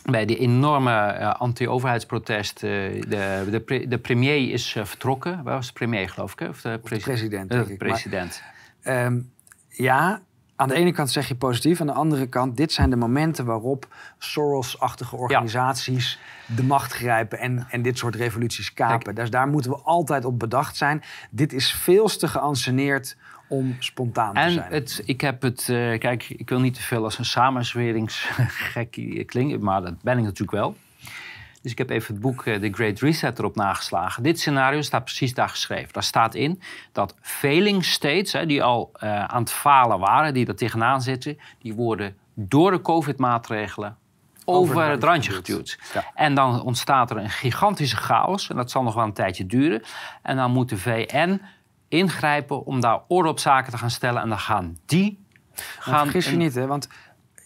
bij die enorme uh, anti-overheidsprotest. Uh, de, de, pre de, premier is uh, vertrokken. Waar was de premier, geloof ik? Of de, president. de president. Maar, um, ja, aan de ene kant zeg je positief, aan de andere kant, dit zijn de momenten waarop Soros-achtige organisaties de macht grijpen en, en dit soort revoluties kapen. Dus daar moeten we altijd op bedacht zijn. Dit is veel te geanceneerd om spontaan te zijn. Het, ik heb het, uh, kijk, ik wil niet te veel als een samenzweringsgek klinken, maar dat ben ik natuurlijk wel. Dus ik heb even het boek uh, The Great Reset erop nageslagen. Dit scenario staat precies daar geschreven. Daar staat in dat failing states, hè, die al uh, aan het falen waren, die er tegenaan zitten, die worden door de COVID-maatregelen over, het randje geduwd. Ja. En dan ontstaat er een gigantische chaos. En dat zal nog wel een tijdje duren. En dan moet de VN ingrijpen om daar orde op zaken te gaan stellen. En dan gaan die. Gaan vergis je niet, hè? Want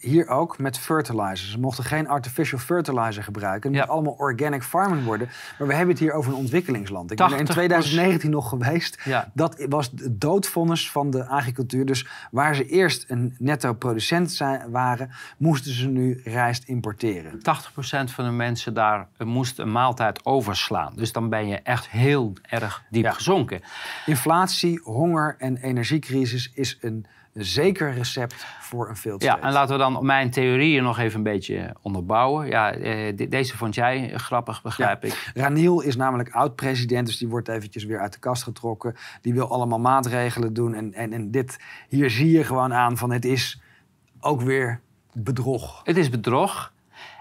hier ook met fertilizers. Ze mochten geen artificial fertilizer gebruiken. Het moet allemaal organic farming worden. Maar we hebben het hier over een ontwikkelingsland. Ik ben er in 2019 nog geweest. Dat was het doodvonnis van de agricultuur. Dus waar ze eerst een netto producent zijn, waren... moesten ze nu rijst importeren. 80% van de mensen daar moest een maaltijd overslaan. Dus dan ben je echt heel erg diep gezonken. Inflatie, honger en energiecrisis is een zeker recept voor een veel Ja, en laten we dan mijn theorieën nog even een beetje onderbouwen. Ja, eh, deze vond jij grappig, begrijp ik. Raniel is namelijk oud-president, dus die wordt eventjes weer uit de kast getrokken. Die wil allemaal maatregelen doen. En, en, en dit, hier zie je gewoon aan van het is ook weer bedrog. Het is bedrog.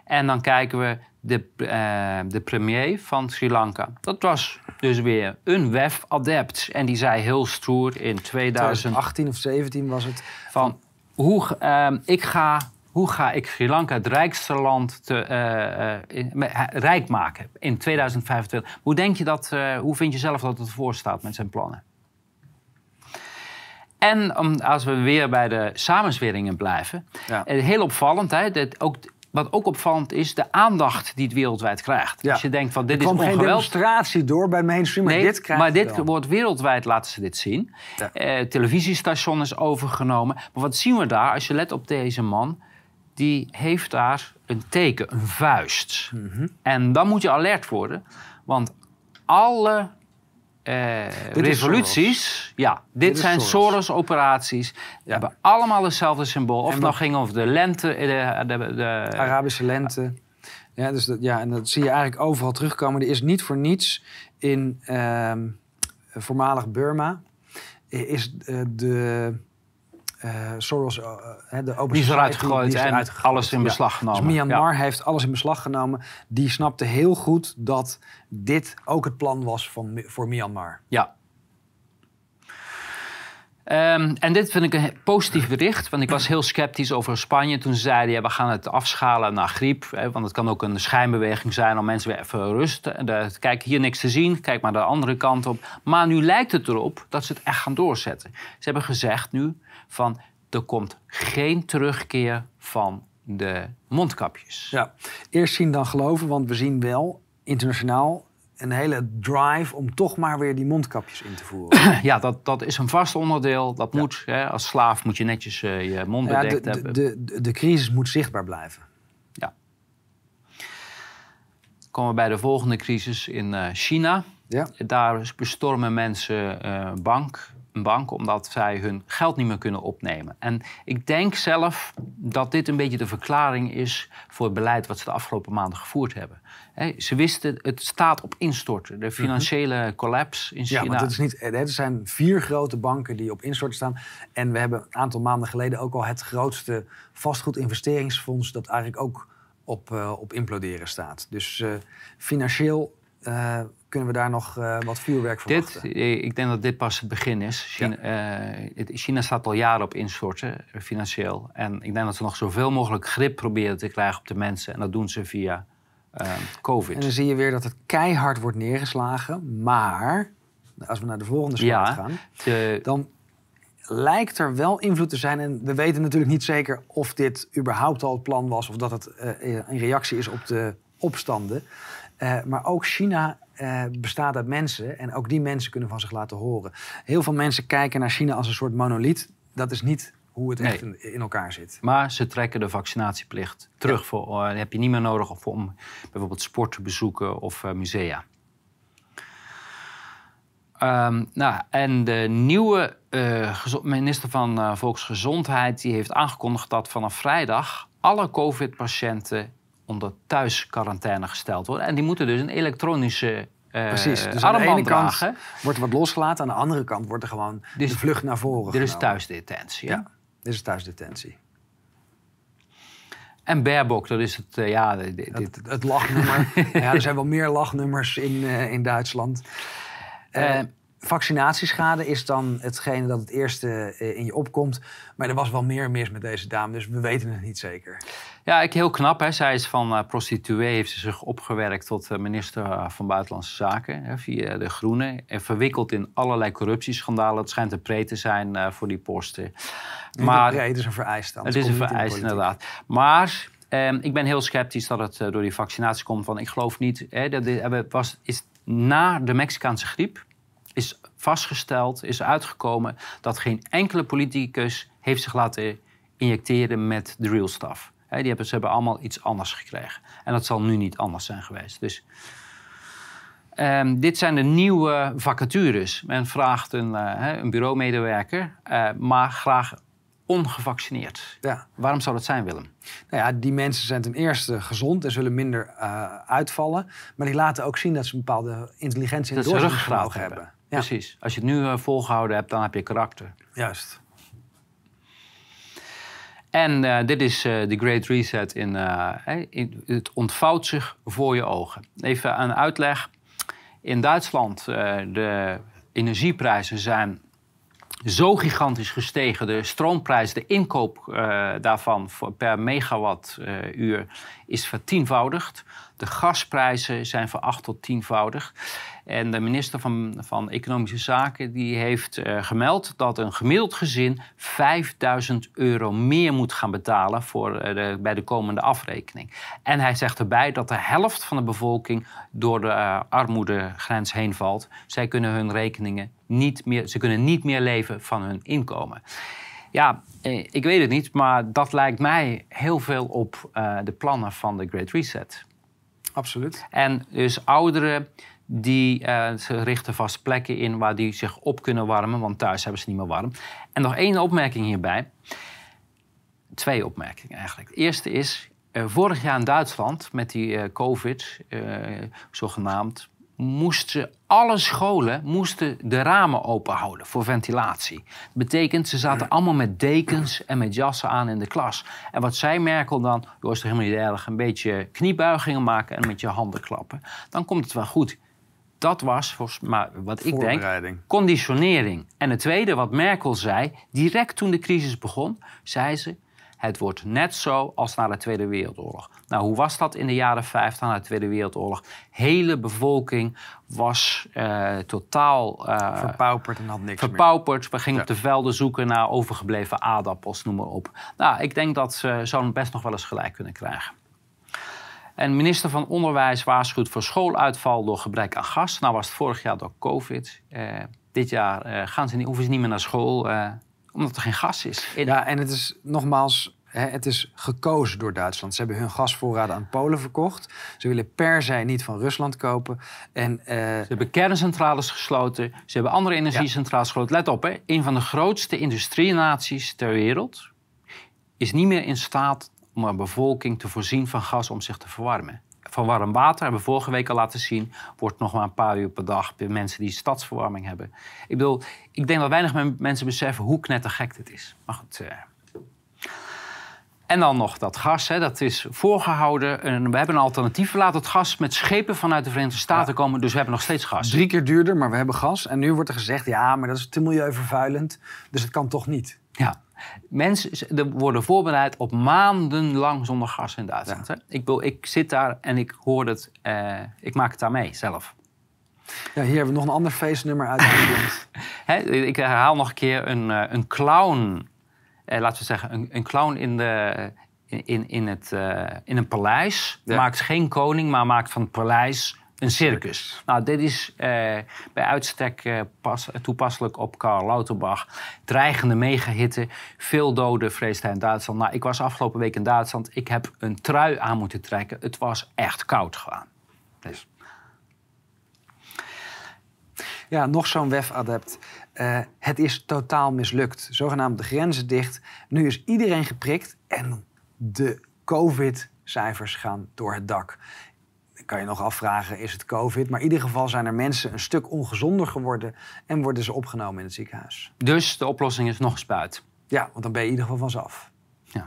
En dan kijken we de, uh, de premier van Sri Lanka. Dat was dus weer een WEF-adept. En die zei heel stoer in 2018 of 17 was het. Van, hoe, uh, ik ga, hoe ga ik Sri Lanka het rijkste land te, uh, in, rijk maken in 2025? Hoe denk je dat, hoe vind je zelf dat het voor staat met zijn plannen? En um, als we weer bij de samenzweringen blijven, ja. heel opvallend, hè, dat ook wat ook opvallend is, de aandacht die het wereldwijd krijgt. Ja. Als je denkt van dit er is geen demonstratie door bij mainstream, maar dit krijgt Maar dit wordt wereldwijd, laten ze dit zien. Ja. Eh, televisiestation is overgenomen. Maar wat zien we daar? Als je let op deze man, die heeft daar een teken, een vuist. Mm En dan moet je alert worden, want alle uh, revoluties. Ja, dit, zijn Soros-operaties. Die hebben allemaal hetzelfde symbool. Of het nou ging over de lente. De, de, de Arabische lente. Ja, dus dat, ja, en dat zie je eigenlijk overal terugkomen. Er is niet voor niets in uh, voormalig Burma... is uh, de Soros, uh, de Open Die is eruit gegooid en alles in beslag genomen. Dus Myanmar heeft alles in beslag genomen. Die snapte heel goed dat dit ook het plan was van, voor Myanmar. Ja. Um, en dit vind ik een positief bericht, want ik was heel sceptisch over Spanje toen ze zeiden: ja, we gaan het afschalen naar griep. Hè, want het kan ook een schijnbeweging zijn om mensen weer even rust. Kijk, hier niks te zien, kijk maar de andere kant op. Maar nu lijkt het erop dat ze het echt gaan doorzetten. Ze hebben gezegd nu: van er komt geen terugkeer van de mondkapjes. Ja, eerst zien dan geloven, want we zien wel internationaal een hele drive om toch maar weer die mondkapjes in te voeren. Ja, dat, dat is een vast onderdeel. Dat moet, hè, als slaaf moet je netjes uh, je mond bedekt ja, de, hebben. De, de, de crisis moet zichtbaar blijven. Ja. Dan komen we bij de volgende crisis in uh, China. Ja. Daar bestormen mensen uh, bank, een bank omdat zij hun geld niet meer kunnen opnemen. En ik denk zelf dat dit een beetje de verklaring is voor het beleid wat ze de afgelopen maanden gevoerd hebben. ze wisten, het staat op instorten. De financiële mm collapse in China. Ja, want het, is niet, er zijn vier grote banken die op instorten staan. En we hebben een aantal maanden geleden ook al het grootste vastgoedinvesteringsfonds... dat eigenlijk ook op, uh, op imploderen staat. Dus uh, financieel uh, kunnen we daar nog uh, wat vuurwerk voor dit, eh, Ik denk dat dit pas het begin is. China, uh, China staat al jaren op instorten, financieel. En ik denk dat ze nog zoveel mogelijk grip proberen te krijgen op de mensen. En dat doen ze via COVID. En dan zie je weer dat het keihard wordt neergeslagen. Maar, als we naar de volgende slide ja, gaan... dan lijkt er wel invloed te zijn. En we weten natuurlijk niet zeker of dit überhaupt al het plan was... of dat het een reactie is op de opstanden... Maar ook China uh, bestaat uit mensen en ook die mensen kunnen van zich laten horen. Heel veel mensen kijken naar China als een soort monoliet. Dat is niet hoe het echt in, elkaar zit. Maar ze trekken de vaccinatieplicht terug. Voor, uh, heb je niet meer nodig om bijvoorbeeld sport te bezoeken of uh, musea. Um, nou, en de nieuwe minister van Volksgezondheid die heeft aangekondigd dat vanaf vrijdag alle COVID-patiënten onder thuisquarantaine gesteld worden. En die moeten dus een elektronische uh, Precies. Dus aan de ene dragen. kant wordt wat losgelaten, aan de andere kant wordt er gewoon dus, de vlucht naar voren. Dit is thuisdetentie. Ja, dit is thuisdetentie. En Baerbock, dat is het, uh, ja... Dit, het, het, lagnummer. ja, er zijn wel meer lachnummers in, uh, in Duitsland. Vaccinatieschade is dan hetgene dat het eerste in je opkomt. Maar er was wel meer mis met deze dame, dus we weten het niet zeker. Ja, ik, heel knap. Hè. Zij is van uh, prostituee, heeft ze zich opgewerkt tot minister van Buitenlandse Zaken hè, via de Groenen. En verwikkeld in allerlei corruptieschandalen. Het schijnt een pre te zijn voor die posten. Maar, het is een vereist. Het is een vereist, inderdaad. Maar ehm, ik ben heel sceptisch dat het eh, door die vaccinatie komt. Van, ik geloof niet. Hè, dat dit, was, is na de Mexicaanse griep is vastgesteld, is uitgekomen dat geen enkele politicus heeft zich laten injecteren met de real stuff. He, die hebben, ze hebben allemaal iets anders gekregen. En dat zal nu niet anders zijn geweest. Dus um, dit zijn de nieuwe vacatures. Men vraagt een, uh, een bureaumedewerker, uh, maar graag ongevaccineerd. Ja. Waarom zou dat zijn, Willem? Nou ja, die mensen zijn ten eerste gezond en zullen minder uh, uitvallen. Maar die laten ook zien dat ze een bepaalde intelligentie en doorzettingsvermogen hebben. hebben. Ja. Precies. Als je het nu uh, volgehouden hebt, dan heb je karakter. Juist. En uh, dit is de Great Reset. In, in, het ontvouwt zich voor je ogen. Even een uitleg. In Duitsland, de energieprijzen zijn zo gigantisch gestegen. De stroomprijs, de inkoop daarvan voor, per megawattuur is vertienvoudigd. De gasprijzen zijn van acht tot tienvoudig. En de minister van, van Economische Zaken die heeft uh, gemeld dat een gemiddeld gezin 5000 euro meer moet gaan betalen voor, uh, de, bij de komende afrekening. En hij zegt erbij dat de helft van de bevolking door de uh, armoedegrens heen valt. Zij kunnen hun rekeningen niet meer, ze kunnen niet meer leven van hun inkomen. Ja, ik weet het niet, maar dat lijkt mij heel veel op de plannen van de Great Reset. Absoluut. En dus ouderen die ze richten vast plekken in waar die zich op kunnen warmen, want thuis hebben ze niet meer warm. En nog één opmerking hierbij. Twee opmerkingen eigenlijk. De eerste is, uh, vorig jaar in Duitsland met die uh, COVID, zogenaamd, moesten alle scholen moesten de ramen open houden voor ventilatie. Dat betekent, ze zaten allemaal met dekens en met jassen aan in de klas. En wat zei Merkel dan? Je is toch helemaal niet erg. Een beetje kniebuigingen maken en met je handen klappen. Dan komt het wel goed. Dat was volgens mij wat ik denk, conditionering. En het tweede, wat Merkel zei, direct toen de crisis begon, zei ze: het wordt net zo als na de Tweede Wereldoorlog. Nou, hoe was dat in de jaren 50 na de Tweede Wereldoorlog? Hele bevolking was uh, totaal... Uh, verpauperd en had niks Verpauperd. We gingen op de velden zoeken naar overgebleven aardappels, noem maar op. Nou, ik denk dat ze zo best nog wel eens gelijk kunnen krijgen. En minister van Onderwijs waarschuwt voor schooluitval door gebrek aan gas. Nou was het vorig jaar door COVID. Uh, dit jaar uh, gaan ze niet, hoeven ze niet meer naar school, uh, omdat er geen gas is. Ja, en het is nogmaals, hè, het is gekozen door Duitsland. Ze hebben hun gasvoorraden aan Polen verkocht. Ze willen per se niet van Rusland kopen. En, ze hebben kerncentrales gesloten. Ze hebben andere energiecentrales gesloten. Let op, hè, een van de grootste industrienaties ter wereld is niet meer in staat om een bevolking te voorzien van gas om zich te verwarmen. Van warm water hebben we vorige week al laten zien, wordt nog maar een paar uur per dag bij mensen die stadsverwarming hebben. Ik bedoel, ik denk dat weinig mensen beseffen hoe knettergek dit is. Maar goed. Uh... En dan nog dat gas, hè, dat is voorgehouden. En we hebben een alternatief. Laten het gas met schepen vanuit de Verenigde Staten komen. Dus we hebben nog steeds gas. Drie keer duurder, maar we hebben gas. En nu wordt er gezegd, ja, maar dat is te milieuvervuilend. Dus het kan toch niet. Ja. Mensen worden voorbereid op maandenlang zonder gas in Duitsland. Ja. Ik, ik zit daar en ik hoor het, uh, ik maak het daar mee zelf. Ja, hier hebben we nog een ander feestnummer uit. ik herhaal nog een keer een, eh, een clown. Eh, laten we zeggen, een, een clown in, de, in, in, het, uh, in een paleis. Maakt geen koning, maar maakt van het paleis een circus. Nou, dit is uh, bij uitstek uh, pas, toepasselijk op Karl Lauterbach. Dreigende megahitte, veel doden vreest hij in Duitsland. Nou, ik was afgelopen week in Duitsland. Ik heb een trui aan moeten trekken. Het was echt koud gewoon. Dus. Ja, nog zo'n WEF-adept. Uh, het is totaal mislukt. Zogenaamd de grenzen dicht. Nu is iedereen geprikt en de COVID-cijfers gaan door het dak. Kan je nog afvragen, is het COVID? Maar in ieder geval zijn er mensen een stuk ongezonder geworden... en worden ze opgenomen in het ziekenhuis. Dus de oplossing is nog spuit? Ja, want dan ben je in ieder geval vanzelf. Ja.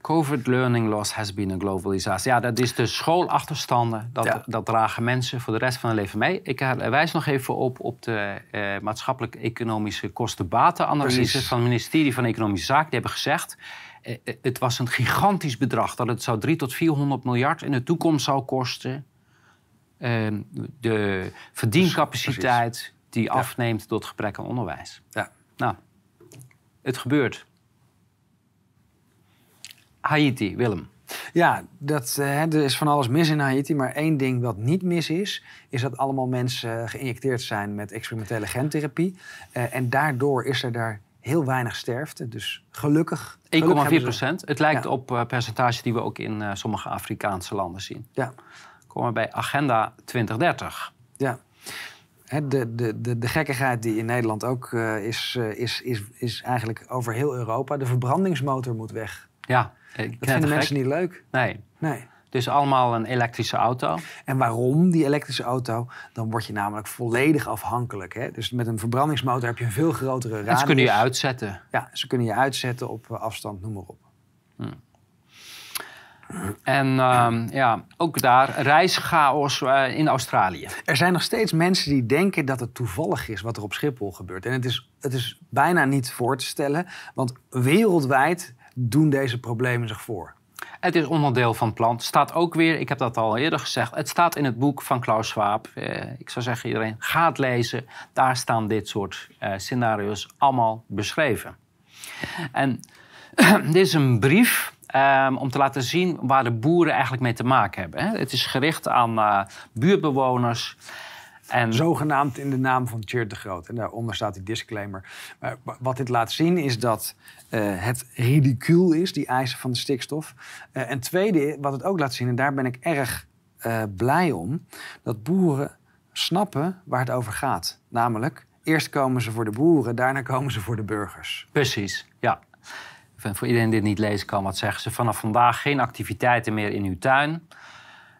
COVID learning loss has been a global disaster. Ja, dat is de schoolachterstanden. Dat, dat dragen mensen voor de rest van hun leven mee. Ik wijs nog even op, op de eh, maatschappelijk-economische kosten-batenanalyse van het ministerie van Economische Zaken. Die hebben gezegd. Eh, eh, het was een gigantisch bedrag dat het zou 3 tot 400 miljard in de toekomst zou kosten. Uh, de verdiencapaciteit die afneemt door het gebrek aan onderwijs. Ja. Nou, het gebeurt. Haiti, Willem. Ja, dat, uh, er is van alles mis in Haiti. Maar één ding wat niet mis is, is dat allemaal mensen geïnjecteerd zijn met experimentele gentherapie. Uh, en daardoor is er daar heel weinig sterfte. Dus gelukkig. 1,4 procent. Het lijkt op uh, percentage die we ook in sommige Afrikaanse landen zien. Ja. Komen we bij Agenda 2030. Ja. De, de, de, de gekkigheid die in Nederland ook is, is, is, is eigenlijk over heel Europa. De verbrandingsmotor moet weg. Ja, dat vinden mensen niet leuk. Nee. nee. Dus allemaal een elektrische auto. En waarom die elektrische auto? Dan word je namelijk volledig afhankelijk. Hè? Dus met een verbrandingsmotor heb je een veel grotere radius. En ze kunnen je uitzetten. Ja, ze kunnen je uitzetten op afstand, noem maar op. Hm. En uh, ja, ook daar reischaos uh, in Australië. Er zijn nog steeds mensen die denken dat het toevallig is wat er op Schiphol gebeurt. En het is, het is bijna niet voor te stellen, want wereldwijd doen deze problemen zich voor? Het is onderdeel van het plan. Het staat ook weer, ik heb dat al eerder gezegd, het staat in het boek van Klaus Schwab. Eh, ik zou zeggen iedereen, ga het lezen. Daar staan dit soort eh, scenario's allemaal beschreven. En dit is een brief um, om te laten zien waar de boeren eigenlijk mee te maken hebben. Hè. Het is gericht aan uh, buurtbewoners. En... Zogenaamd in de naam van Tjeerd de Groot. En daaronder staat die disclaimer. Maar wat dit laat zien is dat uh, het ridicuul is, die eisen van de stikstof. Uh, en tweede, wat het ook laat zien, en daar ben ik erg uh, blij om, dat boeren snappen waar het over gaat. Namelijk, eerst komen ze voor de boeren, daarna komen ze voor de burgers. Precies, ja. Voor iedereen die dit niet lezen kan, wat zeggen ze? Vanaf vandaag geen activiteiten meer in uw tuin.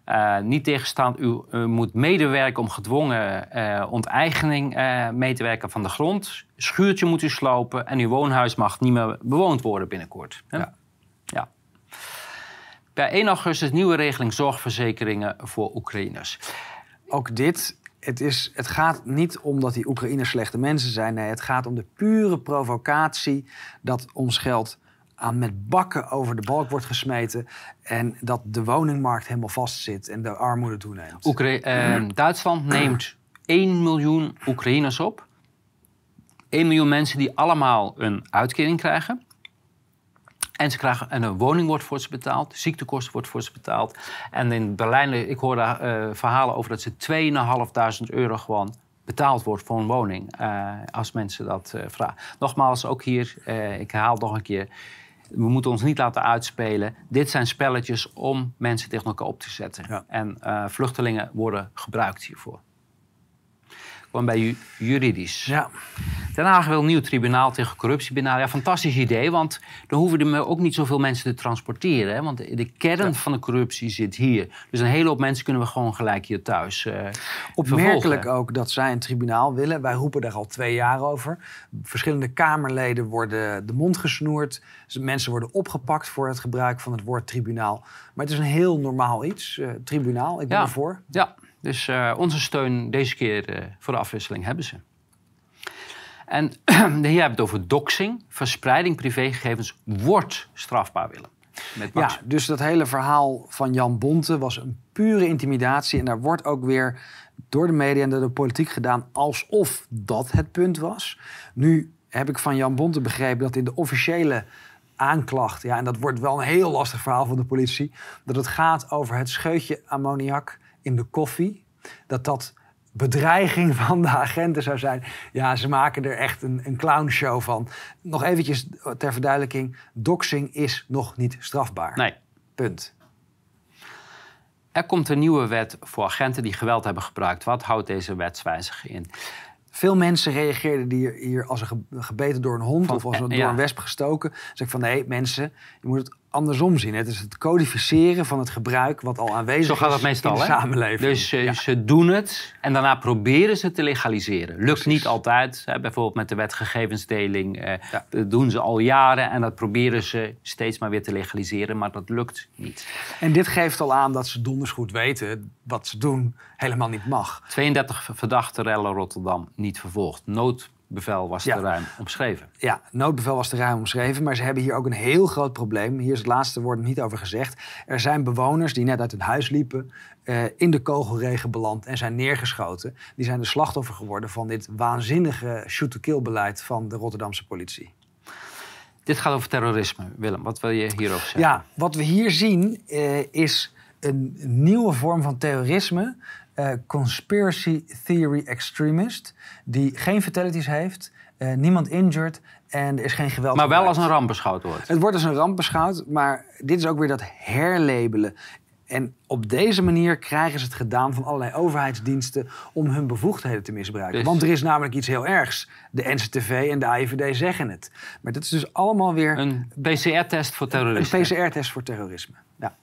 Uh, niet tegenstand, u, u, moet medewerken om gedwongen uh, onteigening uh, mee te werken van de grond. Schuurtje moet u slopen en uw woonhuis mag niet meer bewoond worden binnenkort. Ja. ja. Per 1 augustus nieuwe regeling zorgverzekeringen voor Oekraïners. Ook dit, het, is, het gaat niet om dat die Oekraïners slechte mensen zijn. Nee, het gaat om de pure provocatie dat ons geld aan met bakken over de balk wordt gesmeten. En dat de woningmarkt helemaal vastzit en de armoede toeneemt. Oekra uh, Duitsland neemt 1 miljoen Oekraïners op. 1 miljoen mensen die allemaal een uitkering krijgen. En ze krijgen en een woning wordt voor ze betaald, ziektekosten wordt voor ze betaald. En in Berlijn, ik hoorde uh, verhalen over dat ze 2.500 euro gewoon betaald wordt voor een woning. Uh, als mensen dat uh, vragen. Nogmaals, ook hier, ik herhaal nog een keer we moeten ons niet laten uitspelen. Dit zijn spelletjes om mensen tegen elkaar op te zetten. En uh, vluchtelingen worden gebruikt hiervoor. Gewoon bij juridisch. Ja. Den Haag wil een nieuw tribunaal tegen corruptie benaderen. Ja, fantastisch idee, want dan hoeven er ook niet zoveel mensen te transporteren. Hè? Want de kern van de corruptie zit hier. Dus een hele hoop mensen kunnen we gewoon gelijk hier thuis uh, Opmerkelijk ook dat zij een tribunaal willen. Wij roepen daar al twee jaar over. Verschillende Kamerleden worden de mond gesnoerd. Mensen worden opgepakt voor het gebruik van het woord tribunaal. Maar het is een heel normaal iets. Uh, tribunaal, ik ben ja. ervoor. Ja, dus uh, onze steun deze keer uh, voor de afwisseling hebben ze. En hier hebben we het over doxing. Verspreiding privégegevens wordt strafbaar, willen. ja, dus dat hele verhaal van Jan Bonte was een pure intimidatie. En daar wordt ook weer door de media en door de politiek gedaan alsof dat het punt was. Nu heb ik van Jan Bonte begrepen dat in de officiële aanklacht, ja, en dat wordt wel een heel lastig verhaal van de politie, dat het gaat over het scheutje ammoniak in de koffie, dat dat bedreiging van de agenten zou zijn. Ja, ze maken er echt een, een clownshow van. Nog eventjes ter verduidelijking. Doxing is nog niet strafbaar. Nee. Punt. er komt een nieuwe wet voor agenten die geweld hebben gebruikt. Wat houdt deze wetswijziging in? Veel mensen reageerden hier, hier als een gebeten door een hond of als een, door een wesp gestoken. Zeg ik van nee, mensen, je moet het andersom zien. Het is het codificeren van het gebruik wat al aanwezig Zo gaat het meestal, in de samenleving. Dus uh, ze doen het en daarna proberen ze te legaliseren. Lukt niet altijd. Hè, bijvoorbeeld met de wet gegevensdeling uh, dat doen ze al jaren en dat proberen ze steeds maar weer te legaliseren, maar dat lukt niet. En dit geeft al aan dat ze donders goed weten wat ze doen helemaal niet mag. 32 verdachten rellen Rotterdam niet vervolgd. Nood bevel was te ruim omschreven. Ja, noodbevel was te ruim omschreven. Maar ze hebben hier ook een heel groot probleem. Hier is het laatste woord niet over gezegd. Er zijn bewoners die net uit hun huis liepen, uh, in de kogelregen beland en zijn neergeschoten. Die zijn de slachtoffer geworden van dit waanzinnige shoot-to-kill beleid van de Rotterdamse politie. Dit gaat over terrorisme, Willem. Wat wil je hierover zeggen? Ja, wat we hier zien uh, is een nieuwe vorm van terrorisme uh, conspiracy theory extremist. Die geen fatalities heeft, uh, niemand injured en er is geen geweld. Maar wel als een ramp beschouwd wordt. Het wordt als een ramp beschouwd, maar dit is ook weer dat herlabelen. En op deze manier krijgen ze het gedaan van allerlei overheidsdiensten om hun bevoegdheden te misbruiken. Dus- Want er is namelijk iets heel ergs. De NCTV en de AIVD zeggen het. Maar dat is dus allemaal weer. Een PCR-test voor terrorisme. Een PCR-test voor terrorisme. Ja.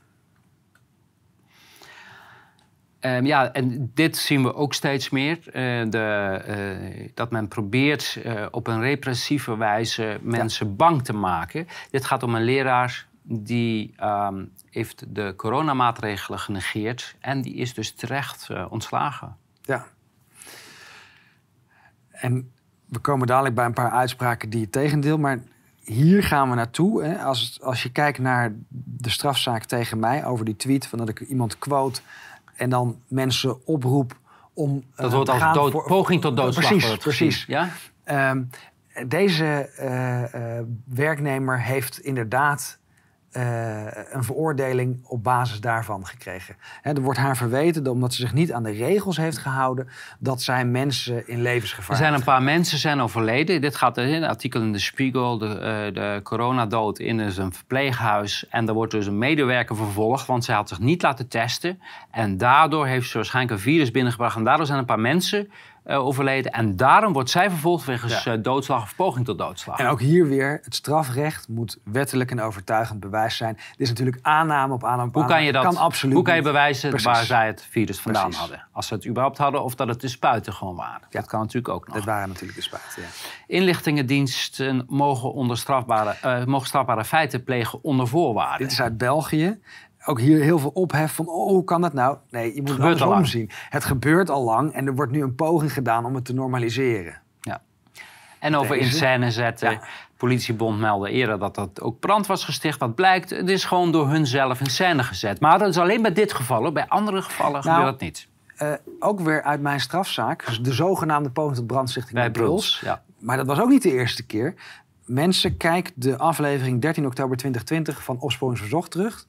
Um, ja, en dit zien we ook steeds meer. Uh, de, uh, dat men probeert uh, op een repressieve wijze mensen ja. bang te maken. Dit gaat om een leraar die um, heeft de coronamaatregelen genegeerd en die is dus terecht ontslagen. Ja. En we komen dadelijk bij een paar uitspraken die het tegendeel, maar hier gaan we naartoe. Hè. Als, als je kijkt naar de strafzaak tegen mij over die tweet van dat ik iemand quote en dan mensen oproep om. Dat uh, wordt als dood, voor, poging tot doodslag. Precies, precies. Ja? Um, deze uh, uh, werknemer heeft inderdaad uh, een veroordeling op basis daarvan gekregen. er wordt haar verweten, omdat ze zich niet aan de regels heeft gehouden, dat zij mensen in levensgevaar. Er zijn een paar mensen zijn overleden. Dit gaat in een artikel in de Spiegel, de, uh, de coronadood in een verpleeghuis. En er wordt dus een medewerker vervolgd, want zij had zich niet laten testen. En daardoor heeft ze waarschijnlijk een virus binnengebracht. En daardoor zijn een paar mensen uh, overleden. En daarom wordt zij vervolgd wegens ja. uh, doodslag of poging tot doodslag. En ook hier weer, het strafrecht moet wettelijk en overtuigend bewijs zijn. Dit is natuurlijk aanname op aanname op Hoe kan je dat? Kan absoluut hoe kan je bewijzen Precies. waar zij het virus vandaan Precies. hadden? Als ze het überhaupt hadden of dat het de spuiten gewoon waren. Ja. Dat kan natuurlijk ook nog. Dat waren natuurlijk de spuiten, ja. Inlichtingendiensten mogen, onder strafbare, uh, mogen strafbare feiten plegen onder voorwaarden. Dit is uit België ook hier heel veel ophef van, oh, hoe kan dat nou? Nee, je moet het andersom zien. Het gebeurt al lang en er wordt nu een poging gedaan om het te normaliseren. Ja. En over in scène zetten. Ja. Politiebond meldde eerder dat dat ook brand was gesticht. Wat blijkt, het is gewoon door hun zelf in scène gezet. Maar dat is alleen bij dit geval. Bij andere gevallen nou, gebeurt dat niet. Uh, ook weer uit mijn strafzaak. Dus de zogenaamde poging tot brandstichting bij Bruls. Ja. Maar dat was ook niet de eerste keer. Mensen, kijk de aflevering 13 oktober 2020 van Opsporingsverzocht terug.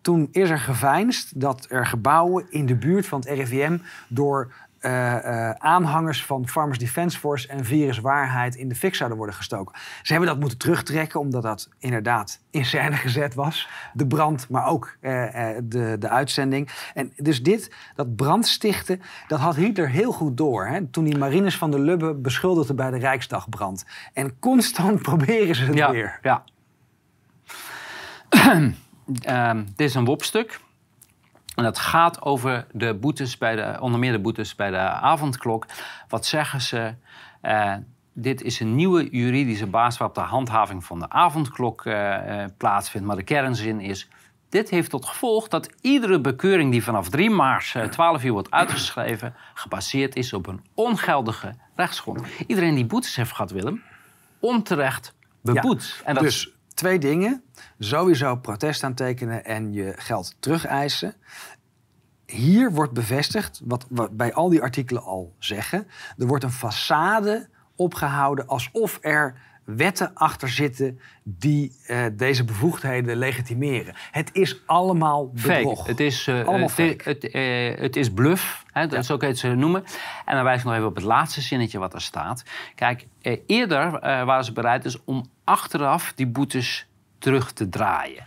Toen is er geveinsd dat er gebouwen in de buurt van het RIVM door uh, uh, aanhangers van Farmers Defence Force en Viruswaarheid in de fik zouden worden gestoken. Ze hebben dat moeten terugtrekken, omdat dat inderdaad in scène gezet was. De brand, maar ook uh, de, de uitzending. En dus dit, dat brandstichten, dat had Hitler heel goed door. Hè? Toen die marines van de Lubbe beschuldigde bij de Rijksdagbrand. En constant proberen ze het ja, weer. Ja. Uh, dit is een WOP-stuk. En dat gaat over de boetes bij de, onder meer de boetes bij de avondklok. Wat zeggen ze? Uh, dit is een nieuwe juridische basis waarop de handhaving van de avondklok uh, uh, plaatsvindt. Maar de kernzin is. Dit heeft tot gevolg dat iedere bekeuring die vanaf 3 maart 12 uur wordt uitgeschreven, gebaseerd is op een ongeldige rechtsgrond. Iedereen die boetes heeft gehad, Willem, onterecht beboet. Ja, en dat dus twee dingen. Sowieso protest aantekenen en je geld terugeisen. Hier wordt bevestigd, wat we bij al die artikelen al zeggen... er wordt een façade opgehouden alsof er wetten achter zitten die uh, deze bevoegdheden legitimeren. Het is allemaal bedrog. Fake. Het is, uh, allemaal fake. Het, uh, het, is bluff, hè, dat ja. kan je het zo noemen. En dan wijs ik nog even op het laatste zinnetje wat er staat. Kijk, eerder waren ze bereid dus om achteraf die boetes terug te draaien.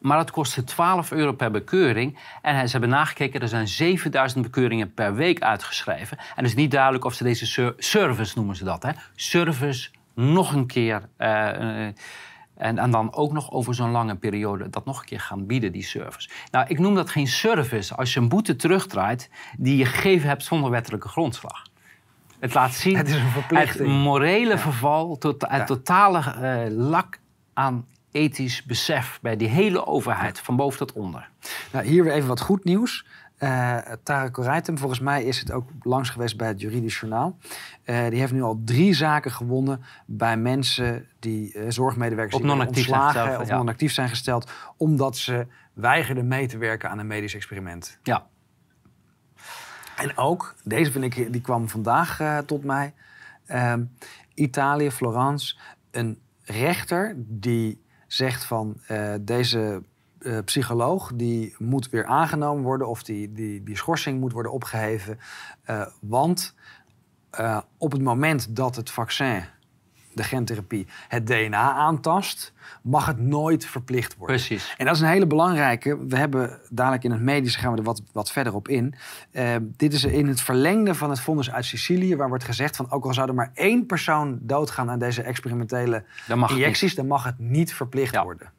maar het kostte 12 euro per bekeuring. En ze hebben nagekeken, er zijn 7000 bekeuringen per week uitgeschreven. En het is niet duidelijk of ze deze service, noemen ze dat, hè? service nog een keer... Uh, en, en, dan ook nog over zo'n lange periode dat nog een keer gaan bieden, die service. Nou, ik noem dat geen service als je een boete terugdraait die je gegeven hebt zonder wettelijke grondslag. Het laat zien het, is een verplichting. het morele verval, tot, het totale uh, lak aan ethisch besef bij die hele overheid, van boven tot onder. Nou, hier weer even wat goed nieuws. Uh, Tarek Koreitem, volgens mij is het ook langs geweest bij het Juridisch Journaal. Uh, die heeft nu al drie zaken gewonnen bij mensen die uh, zorgmedewerkers die non-actief zijn of non-actief zijn gesteld, omdat ze weigerden mee te werken aan een medisch experiment. Ja. En ook, deze vind ik, die kwam vandaag tot mij. Ehm, Italië, Florence, een rechter die zegt van deze uh, psycholoog die moet weer aangenomen worden of die, die, die schorsing moet worden opgeheven. Want op het moment dat het vaccin, de gentherapie, het DNA aantast, mag het nooit verplicht worden. Precies. En dat is een hele belangrijke. We hebben dadelijk in het medische gaan we er wat, wat verder op in. dit is in het verlengde van het vonnis uit Sicilië, waar wordt gezegd van ook al zou er maar één persoon doodgaan aan deze experimentele injecties, dan mag het niet verplicht ja. worden.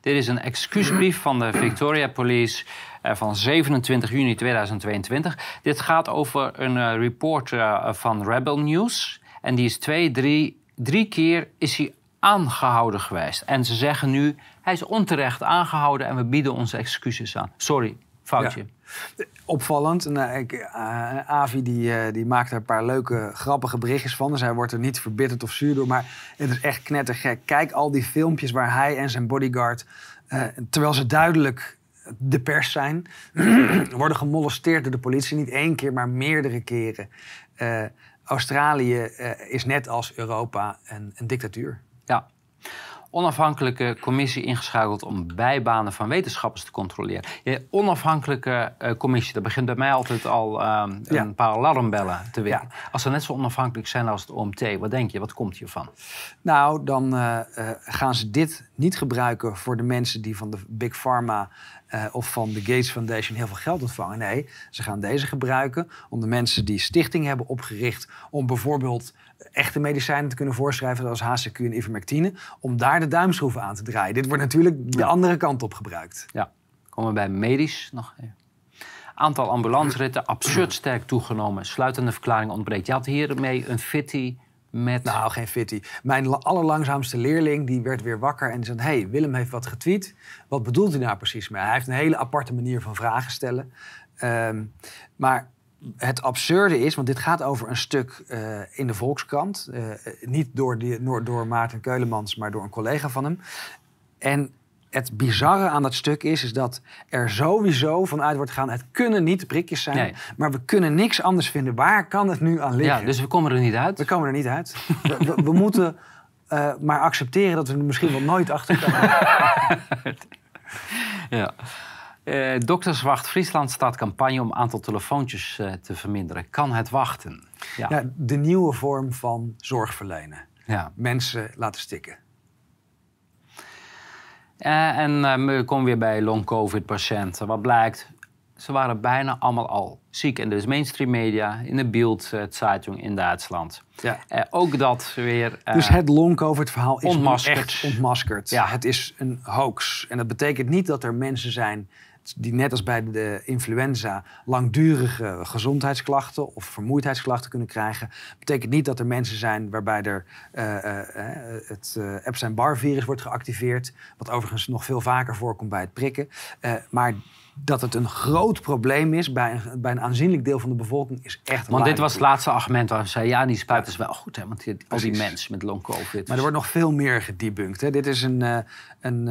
Dit is een excuusbrief van de Victoria Police uh, van 27 juni 2022. Dit gaat over een uh, report van Rebel News. En die is twee, drie, drie keer is hij aangehouden geweest. En ze zeggen nu, hij is onterecht aangehouden en we bieden onze excuses aan. Sorry, foutje. Opvallend. Nou, ik, uh, Avi die, uh, die maakt er een paar leuke, grappige berichtjes van. Dus hij wordt er niet verbitterd of zuur door. Maar het is echt knettergek. Kijk al die filmpjes waar hij en zijn bodyguard... Uh, terwijl ze duidelijk de pers zijn... worden gemolesteerd door de politie. Niet één keer, maar meerdere keren. Australië is net als Europa een, een dictatuur. Ja onafhankelijke commissie ingeschakeld om bijbanen van wetenschappers te controleren. Je onafhankelijke uh, commissie, dat begint bij mij altijd al uh, een paar alarmbellen te winnen. Als ze net zo onafhankelijk zijn als het OMT, wat denk je, wat komt hiervan? Nou, dan uh, gaan ze dit niet gebruiken voor de mensen die van de Big Pharma of van de Gates Foundation heel veel geld ontvangen. Nee, ze gaan deze gebruiken om de mensen die stichting hebben opgericht om bijvoorbeeld echte medicijnen te kunnen voorschrijven, zoals HCQ en ivermectine, om daar de duimschroeven aan te draaien. Dit wordt natuurlijk de andere kant op gebruikt. Ja, komen we bij medisch nog even. Aantal ambulanceritten absurd sterk toegenomen. Sluitende verklaring ontbreekt. Je had hiermee een fitty met... Nou, geen fitty. Mijn allerlangzaamste leerling die werd weer wakker en zei... hey, Willem heeft wat getweet. Wat bedoelt hij nou precies mee? Hij heeft een hele aparte manier van vragen stellen. Um, maar het absurde is, want dit gaat over een stuk uh, in de Volkskrant. Uh, niet door, door Maarten Keulemans, maar door een collega van hem. En het bizarre aan dat stuk is, is dat er sowieso vanuit wordt gegaan... het kunnen niet prikjes zijn, nee. maar we kunnen niks anders vinden. Waar kan het nu aan liggen? Ja, dus we komen er niet uit. We komen er niet uit. we, we, we moeten uh, maar accepteren dat we er misschien wel nooit achter komen. ja. Uh, Dokterswacht Friesland staat campagne om aantal telefoontjes uh, te verminderen. Kan het wachten? Ja. ja. de nieuwe vorm van zorgverlenen. Ja. Mensen laten stikken. Uh, en we komen weer bij long-covid-patiënten. Wat blijkt? Ze waren bijna allemaal al ziek. En dus mainstream media, in de Bild-Zeitung in Duitsland. Ja. ook dat weer... dus het long-covid-verhaal is ontmaskerd. echt ontmaskerd. Ja. Het is een hoax. En dat betekent niet dat er mensen zijn die net als bij de influenza langdurige gezondheidsklachten of vermoeidheidsklachten kunnen krijgen. Betekent niet dat er mensen zijn waarbij er uh, uh, het uh, Epstein-Barr-virus wordt geactiveerd, wat overigens nog veel vaker voorkomt bij het prikken. maar dat het een groot probleem is bij een, bij een aanzienlijk deel van de bevolking is echt Want dit was het laatste argument waar we zeiden... ja, die spuit is wel goed, hè, want die, al die mensen met long-covid... Maar er wordt nog veel meer gedebunked. Hè. Dit is een... een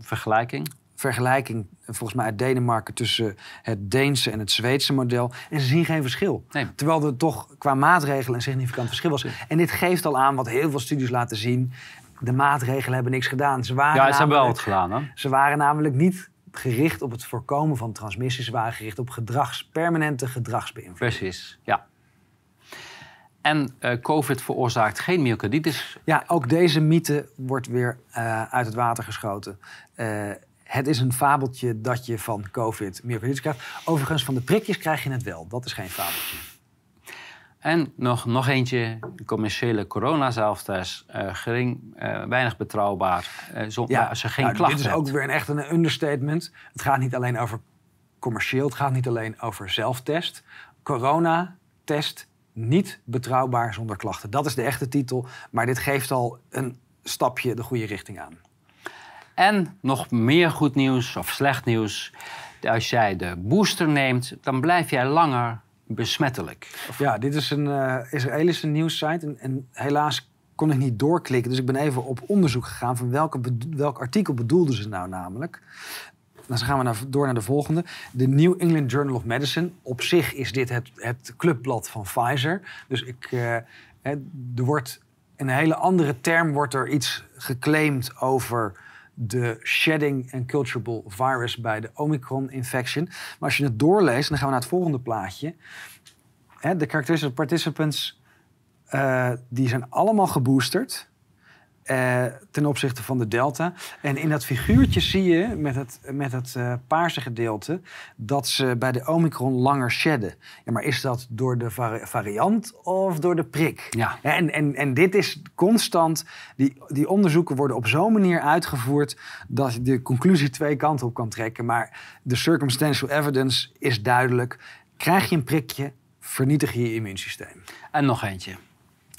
Vergelijking? Vergelijking, volgens mij uit Denemarken, tussen het Deense en het Zweedse model. En ze zien geen verschil. Terwijl er toch qua maatregelen een significant verschil was. En dit geeft al aan wat heel veel studies laten zien. De maatregelen hebben niks gedaan. Ze waren ja, ze hebben wel wat gedaan. Hè? Ze waren namelijk niet gericht op het voorkomen van transmissies. Ze waren gericht op gedrags, permanente gedragsbeïnvloeding. Precies, ja. En uh, COVID veroorzaakt geen myocarditis. Ja, ook deze mythe wordt weer uh, uit het water geschoten. Uh, het is een fabeltje dat je van COVID myocarditis krijgt. Overigens, van de prikjes krijg je het wel. Dat is geen fabeltje. En nog, nog eentje, de commerciële corona-zelftest. Uh, gering, uh, weinig betrouwbaar. Uh, zon, ja, als je geen nou, klachten Dit is ook weer een, echt een understatement. Het gaat niet alleen over commercieel, het gaat niet alleen over zelftest. Corona-test niet betrouwbaar zonder klachten. Dat is de echte titel, maar dit geeft al een stapje de goede richting aan. En nog meer goed nieuws of slecht nieuws. Als jij de booster neemt, dan blijf jij langer besmettelijk. Ja, dit is een uh, Israëlische nieuwssite en, en helaas kon ik niet doorklikken. Dus ik ben even op onderzoek gegaan van welke, welk artikel bedoelden ze nou namelijk. Dan gaan we naar, door naar de volgende. De New England Journal of Medicine. Op zich is dit het, het clubblad van Pfizer. Dus ik, uh, er wordt een hele andere term wordt er iets geclaimd over de shedding and culturable virus bij de Omicron-infection. Maar als je het doorleest, dan gaan we naar het volgende plaatje. de characteristic participants uh, die zijn allemaal geboosterd. Uh, ten opzichte van de delta. En in dat figuurtje zie je met het, met het uh, paarse gedeelte dat ze bij de omicron langer shedden. Ja, maar is dat door de vari variant of door de prik? Ja. En, en, en dit is constant, die, die onderzoeken worden op zo'n manier uitgevoerd dat je de conclusie twee kanten op kan trekken. Maar de circumstantial evidence is duidelijk. Krijg je een prikje, vernietig je je immuunsysteem. En nog eentje.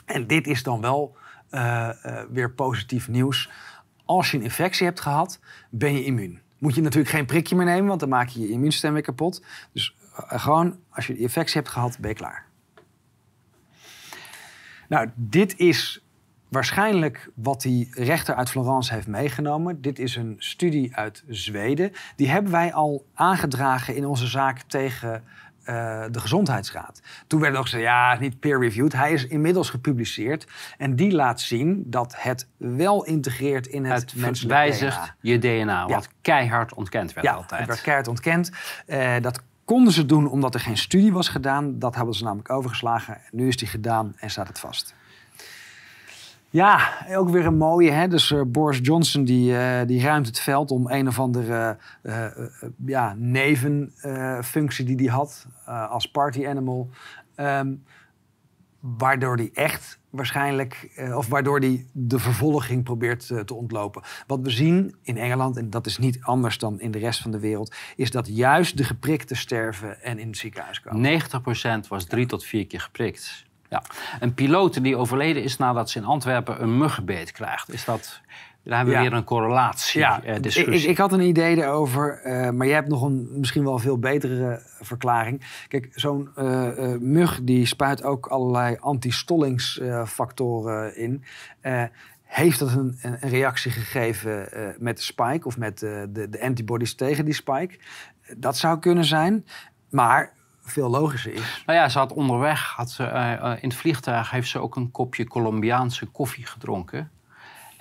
En dit is dan wel uh, uh, weer positief nieuws. Als je een infectie hebt gehad, ben je immuun. Moet je natuurlijk geen prikje meer nemen, want dan maak je je immuunsysteem weer kapot. Dus uh, gewoon, als je de infectie hebt gehad, ben je klaar. Nou, dit is waarschijnlijk wat die rechter uit Florence heeft meegenomen. Dit is een studie uit Zweden. Die hebben wij al aangedragen in onze zaak tegen uh, de Gezondheidsraad. Toen werd nog gezegd, ja, niet peer-reviewed. Hij is inmiddels gepubliceerd. En die laat zien dat het wel integreert in het, het menselijk wijzigt DNA. je DNA, wat ja. keihard ontkend werd ja, altijd. het werd keihard ontkend. Uh, dat konden ze doen omdat er geen studie was gedaan. Dat hebben ze namelijk overgeslagen. Nu is die gedaan en staat het vast. Ja, ook weer een mooie. Hè? Dus uh, Boris Johnson die, uh, die ruimt het veld om een of andere uh, ja, nevenfunctie die hij had als party animal. Um, waardoor hij echt waarschijnlijk, of waardoor hij de vervolging probeert te ontlopen. Wat we zien in Engeland, en dat is niet anders dan in de rest van de wereld, is dat juist de geprikte sterven en in het ziekenhuis komen. 90% was drie tot vier keer geprikt. Ja. Een piloot die overleden is nadat ze in Antwerpen een muggenbeet krijgt. Is dat... Daar hebben we ja. weer een correlatie. Ja, uh, ik, ik, had een idee erover, uh, maar jij hebt nog een misschien wel veel betere verklaring. Kijk, zo'n uh, mug die spuit ook allerlei antistollingsfactoren in. heeft dat een, een, reactie gegeven met de spike of met de, de antibodies tegen die spike? Dat zou kunnen zijn. Maar veel logischer is. Nou ja, ze had onderweg, had ze, uh, in het vliegtuig heeft ze ook een kopje Colombiaanse koffie gedronken.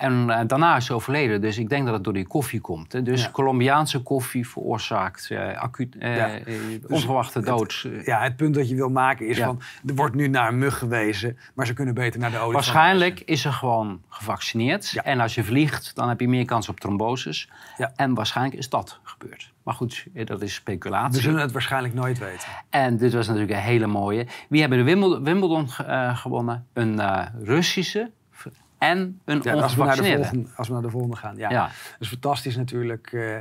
En uh, daarna is ze overleden, dus ik denk dat het door die koffie komt. Hè. Dus ja. Colombiaanse koffie veroorzaakt uh, acuut, ja. onverwachte dus dood. ja, het punt dat je wil maken is ja. van... er wordt nu naar een mug gewezen, maar ze kunnen beter naar de olie. Waarschijnlijk is ze gewoon gevaccineerd. En als je vliegt, dan heb je meer kans op tromboses. En waarschijnlijk is dat gebeurd. Maar goed, dat is speculatie. We zullen het waarschijnlijk nooit weten. En dit was natuurlijk een hele mooie. Wie hebben de Wimbledon, Wimbledon gewonnen? Een Russische en een ja, als we, naar de volgende, als we naar de volgende gaan. Ja. ja. Dat is fantastisch natuurlijk. Uh,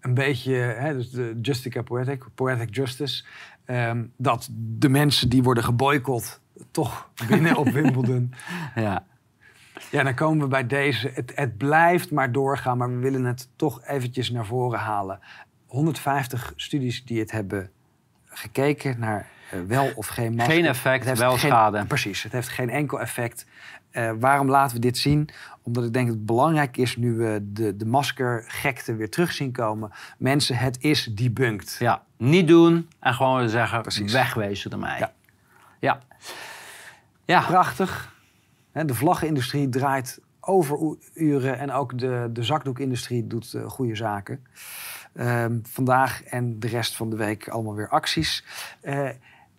een beetje, hè, dus de Justica Poetic, Poetic Justice. Um, dat de mensen die worden geboycott toch winnen op Wimbledon. Ja. Ja, dan komen we bij deze. Het, het blijft maar doorgaan, maar we willen het toch eventjes naar voren halen. 150 studies die het hebben gekeken naar uh, wel of geen masker. Geen effect, wel geen, schade. Precies, het heeft geen enkel effect. Uh, waarom laten we dit zien? Omdat ik denk dat het belangrijk is nu we de, de maskergekte weer terug zien komen. Mensen, het is debunked. Ja, niet doen en gewoon zeggen Precies. wegwezen ermee. Ja. ja. ja. Prachtig. De vlaggenindustrie draait overuren en ook de, de zakdoekindustrie doet uh, goede zaken. Um, vandaag en de rest van de week allemaal weer acties. Uh,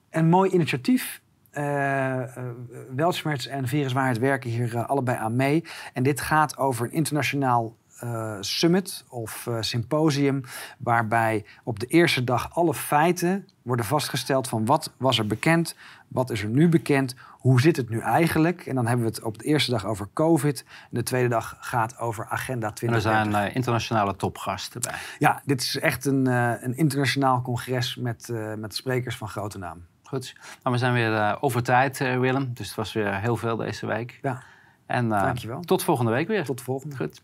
een mooi initiatief Weltschmerz en Viruswaarheid werken hier allebei aan mee. En dit gaat over een internationaal uh, summit of uh, symposium, waarbij op de eerste dag alle feiten worden vastgesteld van wat was er bekend, wat is er nu bekend, hoe zit het nu eigenlijk? En dan hebben we het op de eerste dag over COVID. En de tweede dag gaat over Agenda 2030. En er zijn uh, internationale topgasten bij. Ja, dit is echt een, een internationaal congres met, met sprekers van grote naam. Goed. Nou, we zijn weer over tijd, Willem. Dus het was weer heel veel deze week. Ja. En Dankjewel. tot volgende week weer. Tot de volgende. Goed.